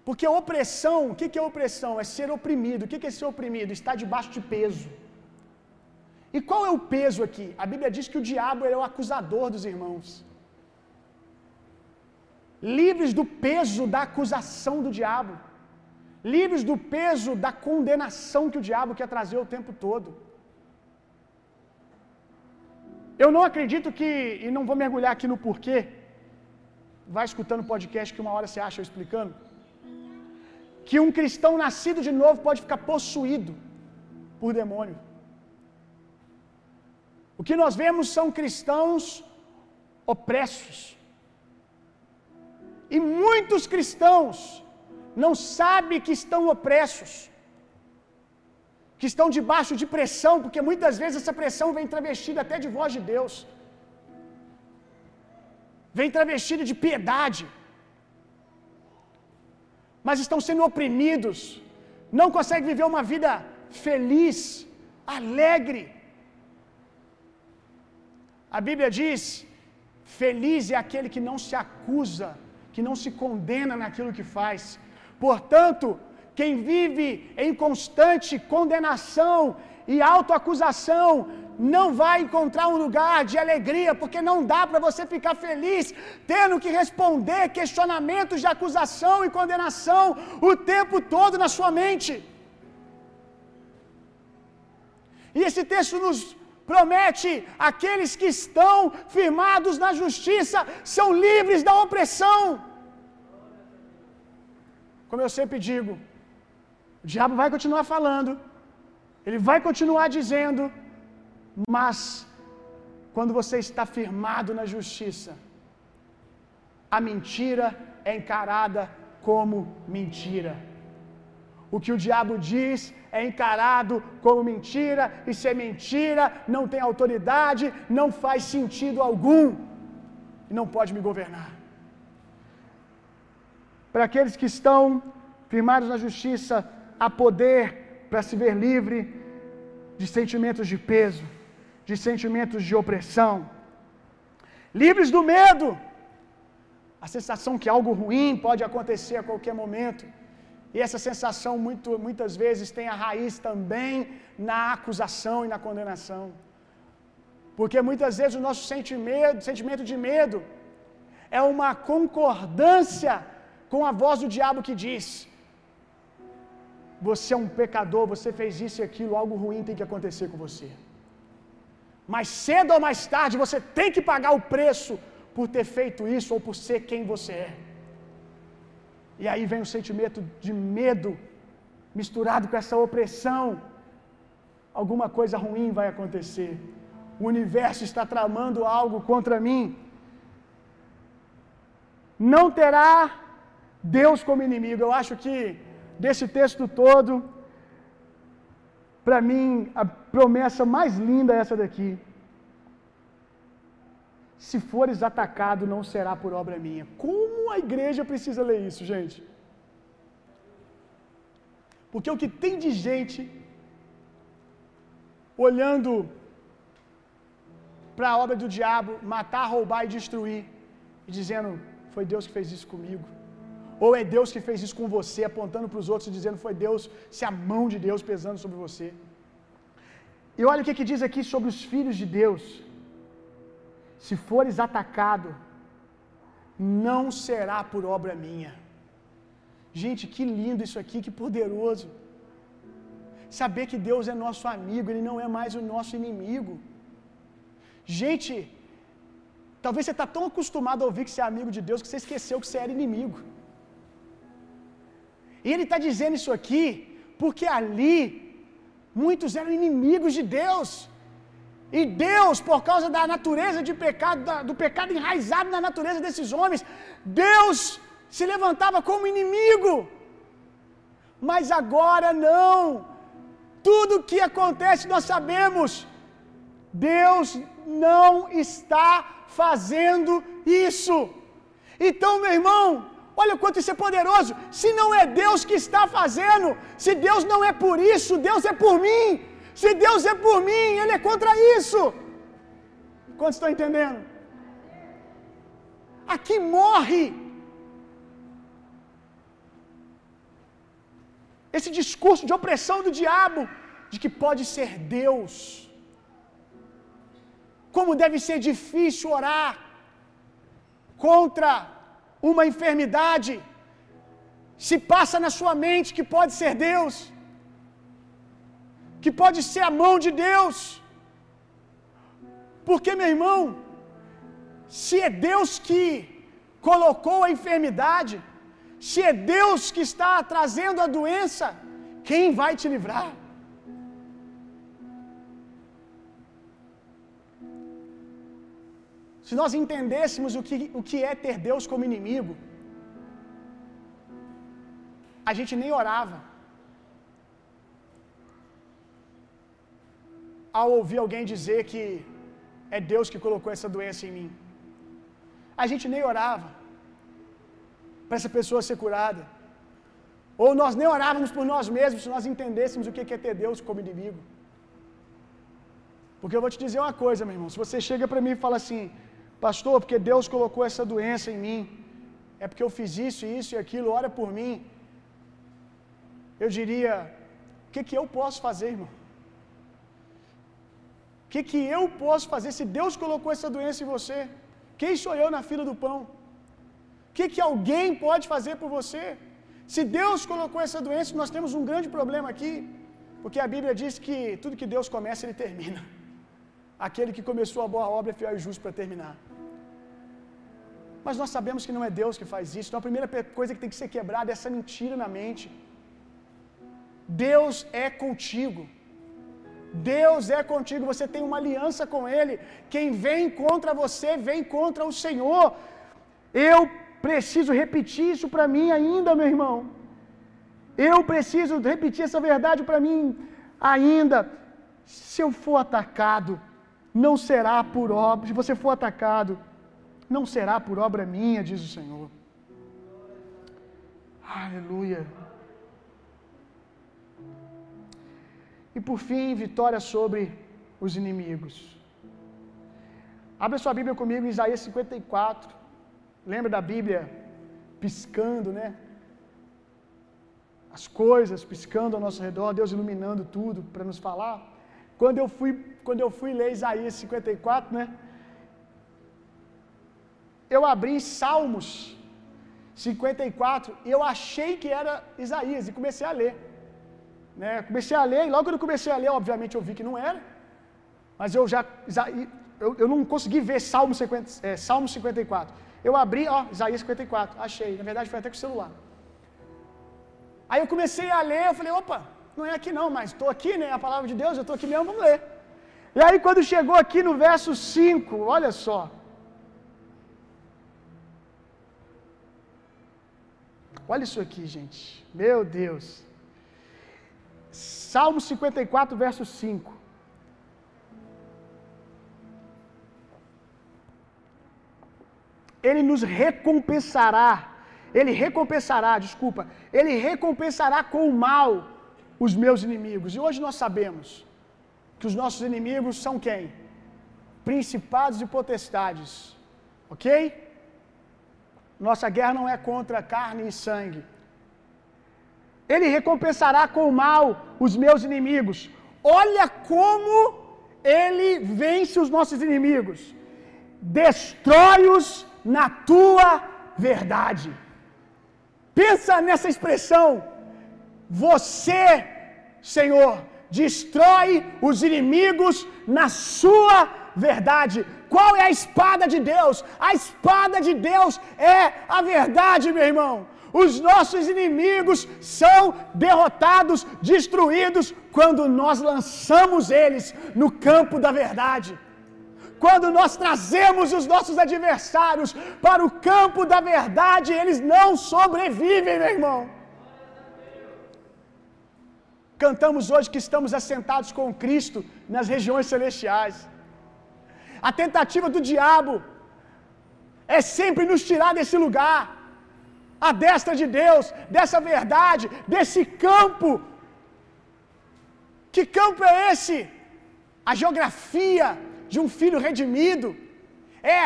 Porque opressão, o que é opressão? É ser oprimido. O que é ser oprimido? Estar debaixo de peso. E qual é o peso aqui? A Bíblia diz que o diabo é o acusador dos irmãos. Livres do peso da acusação do diabo. Livres do peso da condenação que o diabo quer trazer o tempo todo. Eu não acredito que, e não vou mergulhar aqui no porquê, vai escutando o podcast que uma hora você acha eu explicando, que um cristão nascido de novo pode ficar possuído por demônio. O que nós vemos são cristãos opressos. E muitos cristãos não sabem que estão opressos, que estão debaixo de pressão, porque muitas vezes essa pressão vem travestida até de voz de Deus vem travestida de piedade, mas estão sendo oprimidos, não conseguem viver uma vida feliz, alegre. A Bíblia diz: Feliz é aquele que não se acusa, que não se condena naquilo que faz. Portanto, quem vive em constante condenação e autoacusação não vai encontrar um lugar de alegria, porque não dá para você ficar feliz tendo que responder questionamentos de acusação e condenação o tempo todo na sua mente. E esse texto nos promete: aqueles que estão firmados na justiça são livres da opressão. Como eu sempre digo, o diabo vai continuar falando, ele vai continuar dizendo, mas quando você está firmado na justiça, a mentira é encarada como mentira. O que o diabo diz é encarado como mentira, e se é mentira, não tem autoridade, não faz sentido algum, e não pode me governar. Para aqueles que estão firmados na justiça, há poder para se ver livre de sentimentos de peso, de sentimentos de opressão, livres do medo, a sensação que algo ruim pode acontecer a qualquer momento. E essa sensação muito, muitas vezes tem a raiz também na acusação e na condenação. Porque muitas vezes o nosso sentimento, sentimento de medo é uma concordância com a voz do diabo que diz: Você é um pecador, você fez isso e aquilo, algo ruim tem que acontecer com você. Mas cedo ou mais tarde você tem que pagar o preço por ter feito isso ou por ser quem você é. E aí vem o sentimento de medo misturado com essa opressão. Alguma coisa ruim vai acontecer. O universo está tramando algo contra mim. Não terá Deus como inimigo. Eu acho que desse texto todo, para mim, a promessa mais linda é essa daqui. Se fores atacado, não será por obra minha. Como a igreja precisa ler isso, gente? Porque o que tem de gente olhando para a obra do diabo, matar, roubar e destruir, e dizendo: Foi Deus que fez isso comigo. Ou é Deus que fez isso com você, apontando para os outros e dizendo: Foi Deus, se a mão de Deus pesando sobre você. E olha o que, que diz aqui sobre os filhos de Deus. Se fores atacado, não será por obra minha. Gente, que lindo isso aqui, que poderoso. Saber que Deus é nosso amigo, Ele não é mais o nosso inimigo. Gente, talvez você está tão acostumado a ouvir que você é amigo de Deus que você esqueceu que você era inimigo. E Ele está dizendo isso aqui porque ali muitos eram inimigos de Deus. E Deus, por causa da natureza de pecado, do pecado enraizado na natureza desses homens, Deus se levantava como inimigo. Mas agora não. Tudo que acontece nós sabemos. Deus não está fazendo isso. Então, meu irmão, olha o quanto isso é poderoso. Se não é Deus que está fazendo, se Deus não é por isso, Deus é por mim. Se Deus é por mim, Ele é contra isso. Quantos estão entendendo? Aqui morre. Esse discurso de opressão do diabo, de que pode ser Deus. Como deve ser difícil orar contra uma enfermidade, se passa na sua mente que pode ser Deus que pode ser a mão de Deus. Porque, meu irmão, se é Deus que colocou a enfermidade, se é Deus que está trazendo a doença, quem vai te livrar? Se nós entendêssemos o que, o que é ter Deus como inimigo, a gente nem orava. ao ouvir alguém dizer que é Deus que colocou essa doença em mim. A gente nem orava para essa pessoa ser curada. Ou nós nem orávamos por nós mesmos se nós entendêssemos o que é ter Deus como inimigo. Porque eu vou te dizer uma coisa, meu irmão. Se você chega para mim e fala assim, pastor, porque Deus colocou essa doença em mim, é porque eu fiz isso, isso e aquilo, ora por mim. Eu diria, o que, que eu posso fazer, irmão? O que, que eu posso fazer se Deus colocou essa doença em você? Quem sou eu na fila do pão? O que, que alguém pode fazer por você? Se Deus colocou essa doença, nós temos um grande problema aqui, porque a Bíblia diz que tudo que Deus começa, Ele termina. Aquele que começou a boa obra é fiel e justo para terminar. Mas nós sabemos que não é Deus que faz isso. Então a primeira coisa que tem que ser quebrada é essa mentira na mente. Deus é contigo. Deus é contigo, você tem uma aliança com Ele. Quem vem contra você, vem contra o Senhor. Eu preciso repetir isso para mim ainda, meu irmão. Eu preciso repetir essa verdade para mim ainda. Se eu for atacado, não será por obra. Se você for atacado, não será por obra minha, diz o Senhor. Aleluia. E por fim, vitória sobre os inimigos. Abra sua Bíblia comigo em Isaías 54. Lembra da Bíblia piscando, né? As coisas piscando ao nosso redor, Deus iluminando tudo para nos falar. Quando eu fui, quando eu fui ler Isaías 54, né? Eu abri Salmos 54 e eu achei que era Isaías e comecei a ler. Né? Comecei a ler, e logo que eu comecei a ler, obviamente eu vi que não era, mas eu já, eu, eu não consegui ver Salmo, 50, é, Salmo 54. Eu abri, ó, Isaías 54, achei, na verdade foi até com o celular. Aí eu comecei a ler, eu falei, opa, não é aqui não, mas estou aqui, né, a palavra de Deus, eu estou aqui mesmo, vamos ler. E aí quando chegou aqui no verso 5, olha só, Olha isso aqui, gente. Meu Deus. Salmo 54, verso 5. Ele nos recompensará. Ele recompensará, desculpa. Ele recompensará com o mal os meus inimigos. E hoje nós sabemos que os nossos inimigos são quem? Principados e potestades. Ok? Nossa guerra não é contra carne e sangue, ele recompensará com o mal os meus inimigos. Olha como ele vence os nossos inimigos. Destrói-os na tua verdade. Pensa nessa expressão. Você, Senhor, destrói os inimigos na sua verdade. Qual é a espada de Deus? A espada de Deus é a verdade, meu irmão. Os nossos inimigos são derrotados, destruídos quando nós lançamos eles no campo da verdade. Quando nós trazemos os nossos adversários para o campo da verdade, eles não sobrevivem, meu irmão. Cantamos hoje que estamos assentados com Cristo nas regiões celestiais. A tentativa do diabo é sempre nos tirar desse lugar, a destra de Deus, dessa verdade, desse campo. Que campo é esse? A geografia de um filho redimido é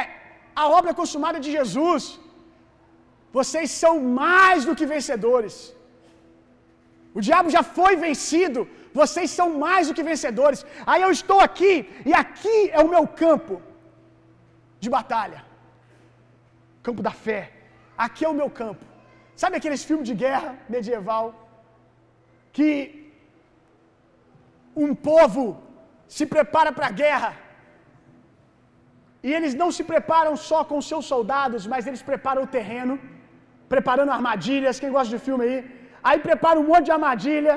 a obra consumada de Jesus. Vocês são mais do que vencedores. O diabo já foi vencido. Vocês são mais do que vencedores. Aí eu estou aqui, e aqui é o meu campo de batalha campo da fé. Aqui é o meu campo. Sabe aqueles filmes de guerra medieval que um povo se prepara para a guerra e eles não se preparam só com seus soldados, mas eles preparam o terreno, preparando armadilhas. Quem gosta de filme aí? Aí prepara um monte de armadilha.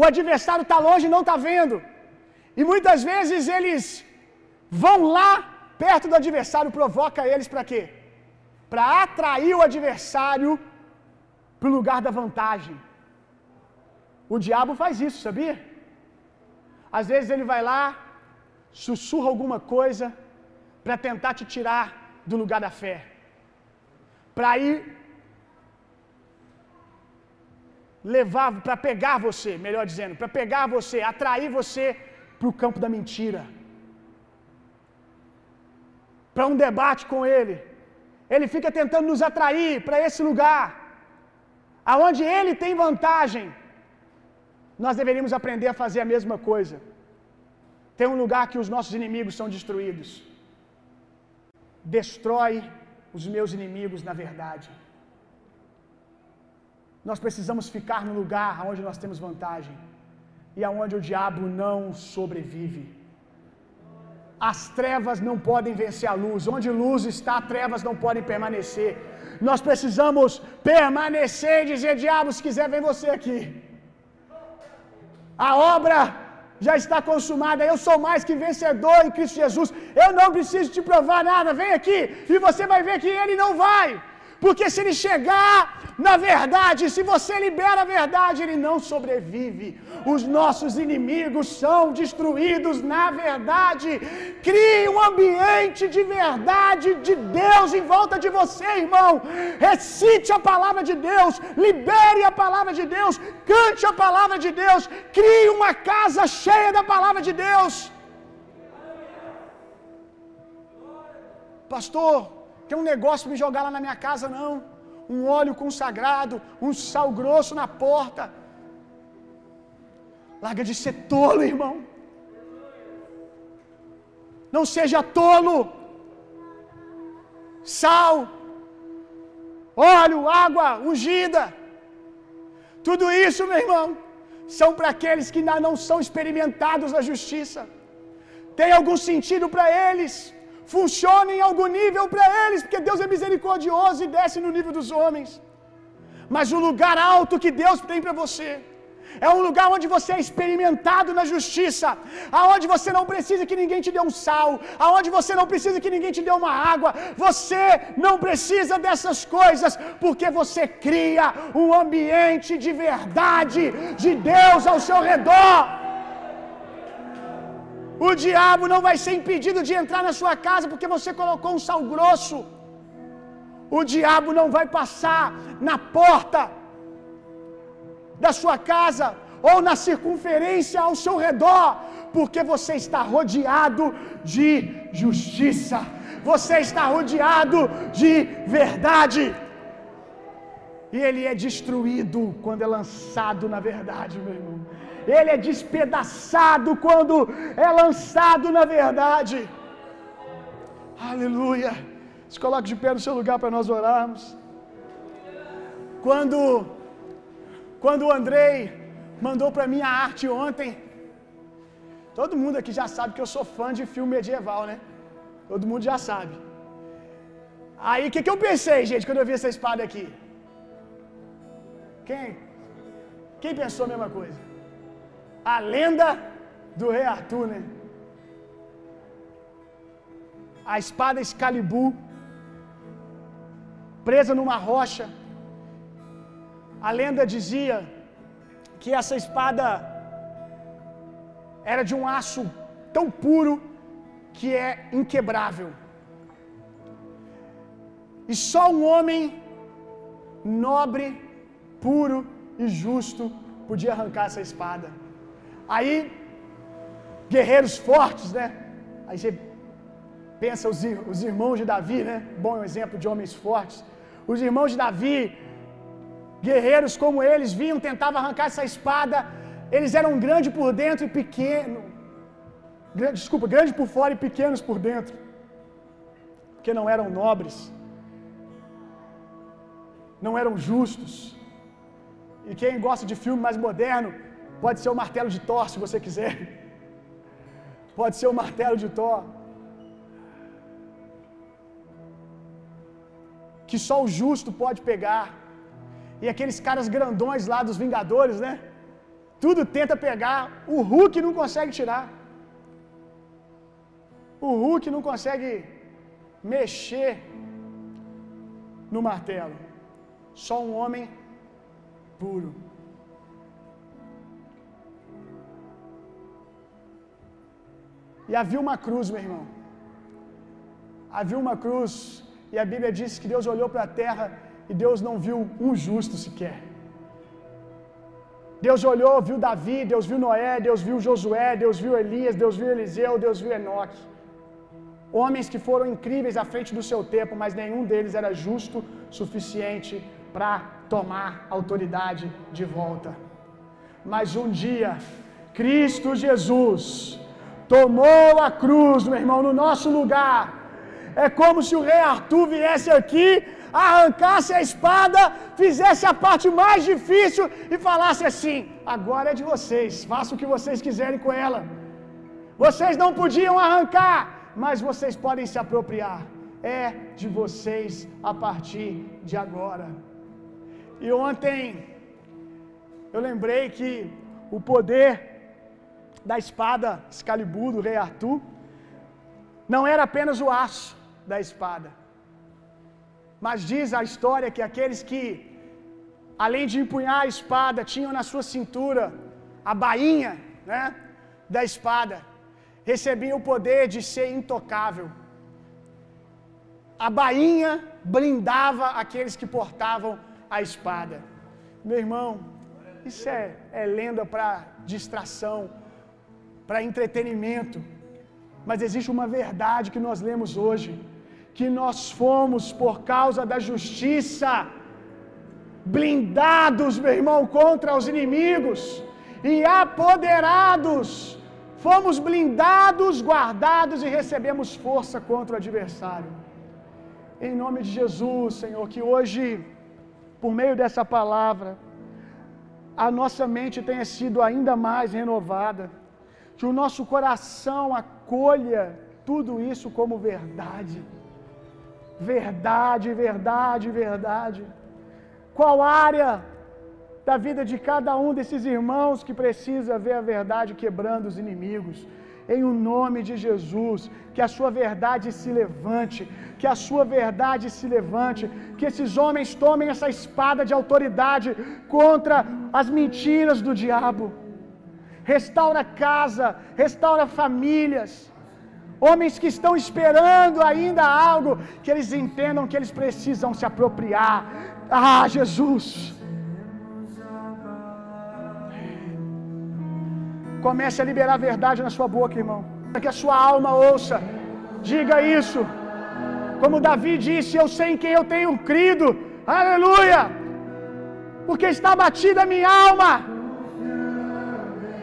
O adversário está longe e não está vendo. E muitas vezes eles vão lá perto do adversário, provoca eles para quê? para atrair o adversário para o lugar da vantagem. O diabo faz isso, sabia? Às vezes ele vai lá, sussurra alguma coisa para tentar te tirar do lugar da fé, para ir levar, para pegar você, melhor dizendo, para pegar você, atrair você para o campo da mentira, para um debate com ele. Ele fica tentando nos atrair para esse lugar, aonde ele tem vantagem. Nós deveríamos aprender a fazer a mesma coisa. Tem um lugar que os nossos inimigos são destruídos. Destrói os meus inimigos na verdade. Nós precisamos ficar no lugar onde nós temos vantagem e aonde o diabo não sobrevive. As trevas não podem vencer a luz. Onde luz está, trevas não podem permanecer. Nós precisamos permanecer e dizer: diabo, se quiser, vem você aqui. A obra já está consumada. Eu sou mais que vencedor em Cristo Jesus. Eu não preciso te provar nada. Vem aqui e você vai ver que ele não vai. Porque se ele chegar na verdade, se você libera a verdade, ele não sobrevive. Os nossos inimigos são destruídos na verdade. Crie um ambiente de verdade de Deus em volta de você, irmão. Recite a palavra de Deus, libere a palavra de Deus, cante a palavra de Deus, crie uma casa cheia da palavra de Deus. Pastor, tem um negócio para me jogar lá na minha casa, não. Um óleo consagrado, um sal grosso na porta. Larga de ser tolo, irmão. Não seja tolo. Sal, óleo, água ungida. Tudo isso, meu irmão, são para aqueles que ainda não são experimentados na justiça. Tem algum sentido para eles funciona em algum nível para eles, porque Deus é misericordioso e desce no nível dos homens. Mas o lugar alto que Deus tem para você é um lugar onde você é experimentado na justiça, aonde você não precisa que ninguém te dê um sal, aonde você não precisa que ninguém te dê uma água. Você não precisa dessas coisas, porque você cria um ambiente de verdade de Deus ao seu redor. O diabo não vai ser impedido de entrar na sua casa porque você colocou um sal grosso. O diabo não vai passar na porta da sua casa ou na circunferência ao seu redor, porque você está rodeado de justiça. Você está rodeado de verdade. E ele é destruído quando é lançado na verdade, meu irmão ele é despedaçado quando é lançado na verdade. Aleluia. Se coloque de pé no seu lugar para nós orarmos. Quando quando o Andrei mandou para mim a arte ontem, todo mundo aqui já sabe que eu sou fã de filme medieval, né? Todo mundo já sabe. Aí o que, que eu pensei, gente, quando eu vi essa espada aqui? Quem? Quem pensou a mesma coisa? A lenda do rei Arthur, né? A espada Excalibur, presa numa rocha. A lenda dizia que essa espada era de um aço tão puro que é inquebrável. E só um homem nobre, puro e justo podia arrancar essa espada. Aí, guerreiros fortes, né? Aí você pensa os, os irmãos de Davi, né? Bom exemplo de homens fortes. Os irmãos de Davi, guerreiros como eles, vinham, tentavam arrancar essa espada. Eles eram grande por dentro e pequeno. Grande, desculpa, grande por fora e pequenos por dentro. Porque não eram nobres. Não eram justos. E quem gosta de filme mais moderno, pode ser o martelo de Thor, se você quiser. Pode ser o martelo de Thor. Que só o justo pode pegar. E aqueles caras grandões lá dos Vingadores, né? Tudo tenta pegar, o Hulk não consegue tirar. O Hulk não consegue mexer no martelo. Só um homem puro. E havia uma cruz, meu irmão. Havia uma cruz, e a Bíblia diz que Deus olhou para a terra e Deus não viu um justo sequer. Deus olhou, viu Davi, Deus viu Noé, Deus viu Josué, Deus viu Elias, Deus viu Eliseu, Deus viu Enoque. Homens que foram incríveis à frente do seu tempo, mas nenhum deles era justo suficiente para tomar autoridade de volta. Mas um dia, Cristo Jesus tomou a cruz, meu irmão, no nosso lugar. É como se o rei Arthur viesse aqui, arrancasse a espada, fizesse a parte mais difícil e falasse assim: agora é de vocês, façam o que vocês quiserem com ela. Vocês não podiam arrancar, mas vocês podem se apropriar. É de vocês a partir de agora. E ontem eu lembrei que o poder da espada Excalibur do rei Arthur não era apenas o aço da espada. Mas diz a história que aqueles que além de empunhar a espada tinham na sua cintura a bainha, né, da espada, recebiam o poder de ser intocável. A bainha blindava aqueles que portavam a espada. Meu irmão, isso é, é lenda para distração, para entretenimento. Mas existe uma verdade que nós lemos hoje: que nós fomos, por causa da justiça, blindados, meu irmão, contra os inimigos e apoderados. Fomos blindados, guardados e recebemos força contra o adversário. Em nome de Jesus, Senhor, que hoje, por meio dessa palavra, a nossa mente tenha sido ainda mais renovada, que o nosso coração acolha tudo isso como verdade. Verdade, verdade, verdade. Qual área da vida de cada um desses irmãos que precisa ver a verdade quebrando os inimigos? Em o nome de Jesus, que a sua verdade se levante, que a sua verdade se levante, que esses homens tomem essa espada de autoridade contra as mentiras do diabo. Restaura casa, restaura famílias. Homens que estão esperando ainda algo, que eles entendam que eles precisam se apropriar. Ah, Jesus! Comece a liberar a verdade na sua boca, irmão. Para que a sua alma ouça. Diga isso. Como Davi disse: Eu sei em quem eu tenho crido. Aleluia! Porque está batida a minha alma.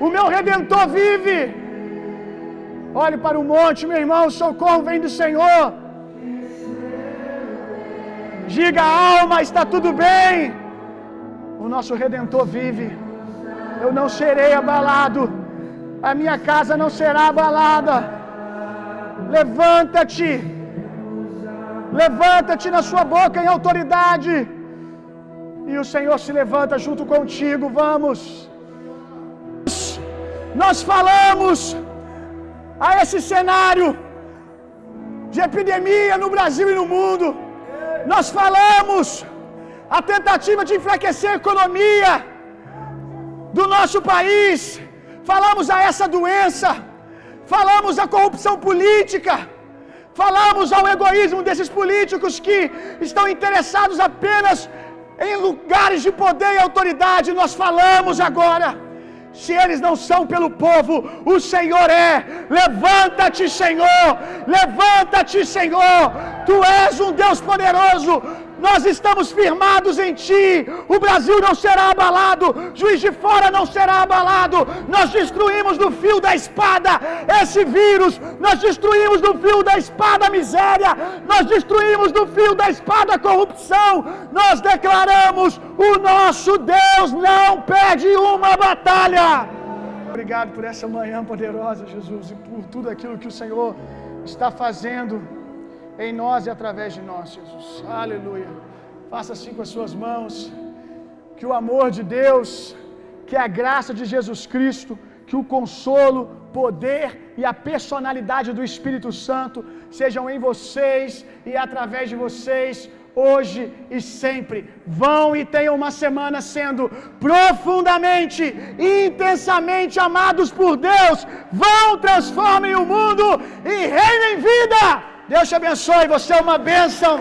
O meu redentor vive. Olhe para o monte, meu irmão, o socorro vem do Senhor. Diga, alma, está tudo bem. O nosso redentor vive. Eu não serei abalado. A minha casa não será abalada. Levanta-te. Levanta-te na sua boca em autoridade. E o Senhor se levanta junto contigo. Vamos. Nós falamos a esse cenário de epidemia no Brasil e no mundo. Nós falamos a tentativa de enfraquecer a economia do nosso país. Falamos a essa doença. Falamos a corrupção política. Falamos ao egoísmo desses políticos que estão interessados apenas em lugares de poder e autoridade. Nós falamos agora. Se eles não são pelo povo, o Senhor é. Levanta-te, Senhor. Levanta-te, Senhor. Tu és um Deus poderoso. Nós estamos firmados em Ti. O Brasil não será abalado. Juiz de fora não será abalado. Nós destruímos do fio da espada esse vírus. Nós destruímos do fio da espada a miséria. Nós destruímos do fio da espada a corrupção. Nós declaramos: o nosso Deus não perde uma batalha. Obrigado por essa manhã poderosa, Jesus, e por tudo aquilo que o Senhor está fazendo em nós e através de nós, Jesus. Aleluia. Faça assim com as suas mãos. Que o amor de Deus, que a graça de Jesus Cristo, que o consolo, poder e a personalidade do Espírito Santo sejam em vocês e através de vocês hoje e sempre. Vão e tenham uma semana sendo profundamente intensamente amados por Deus. Vão, transformem o mundo e reinem vida. Deus te abençoe, você é uma bênção.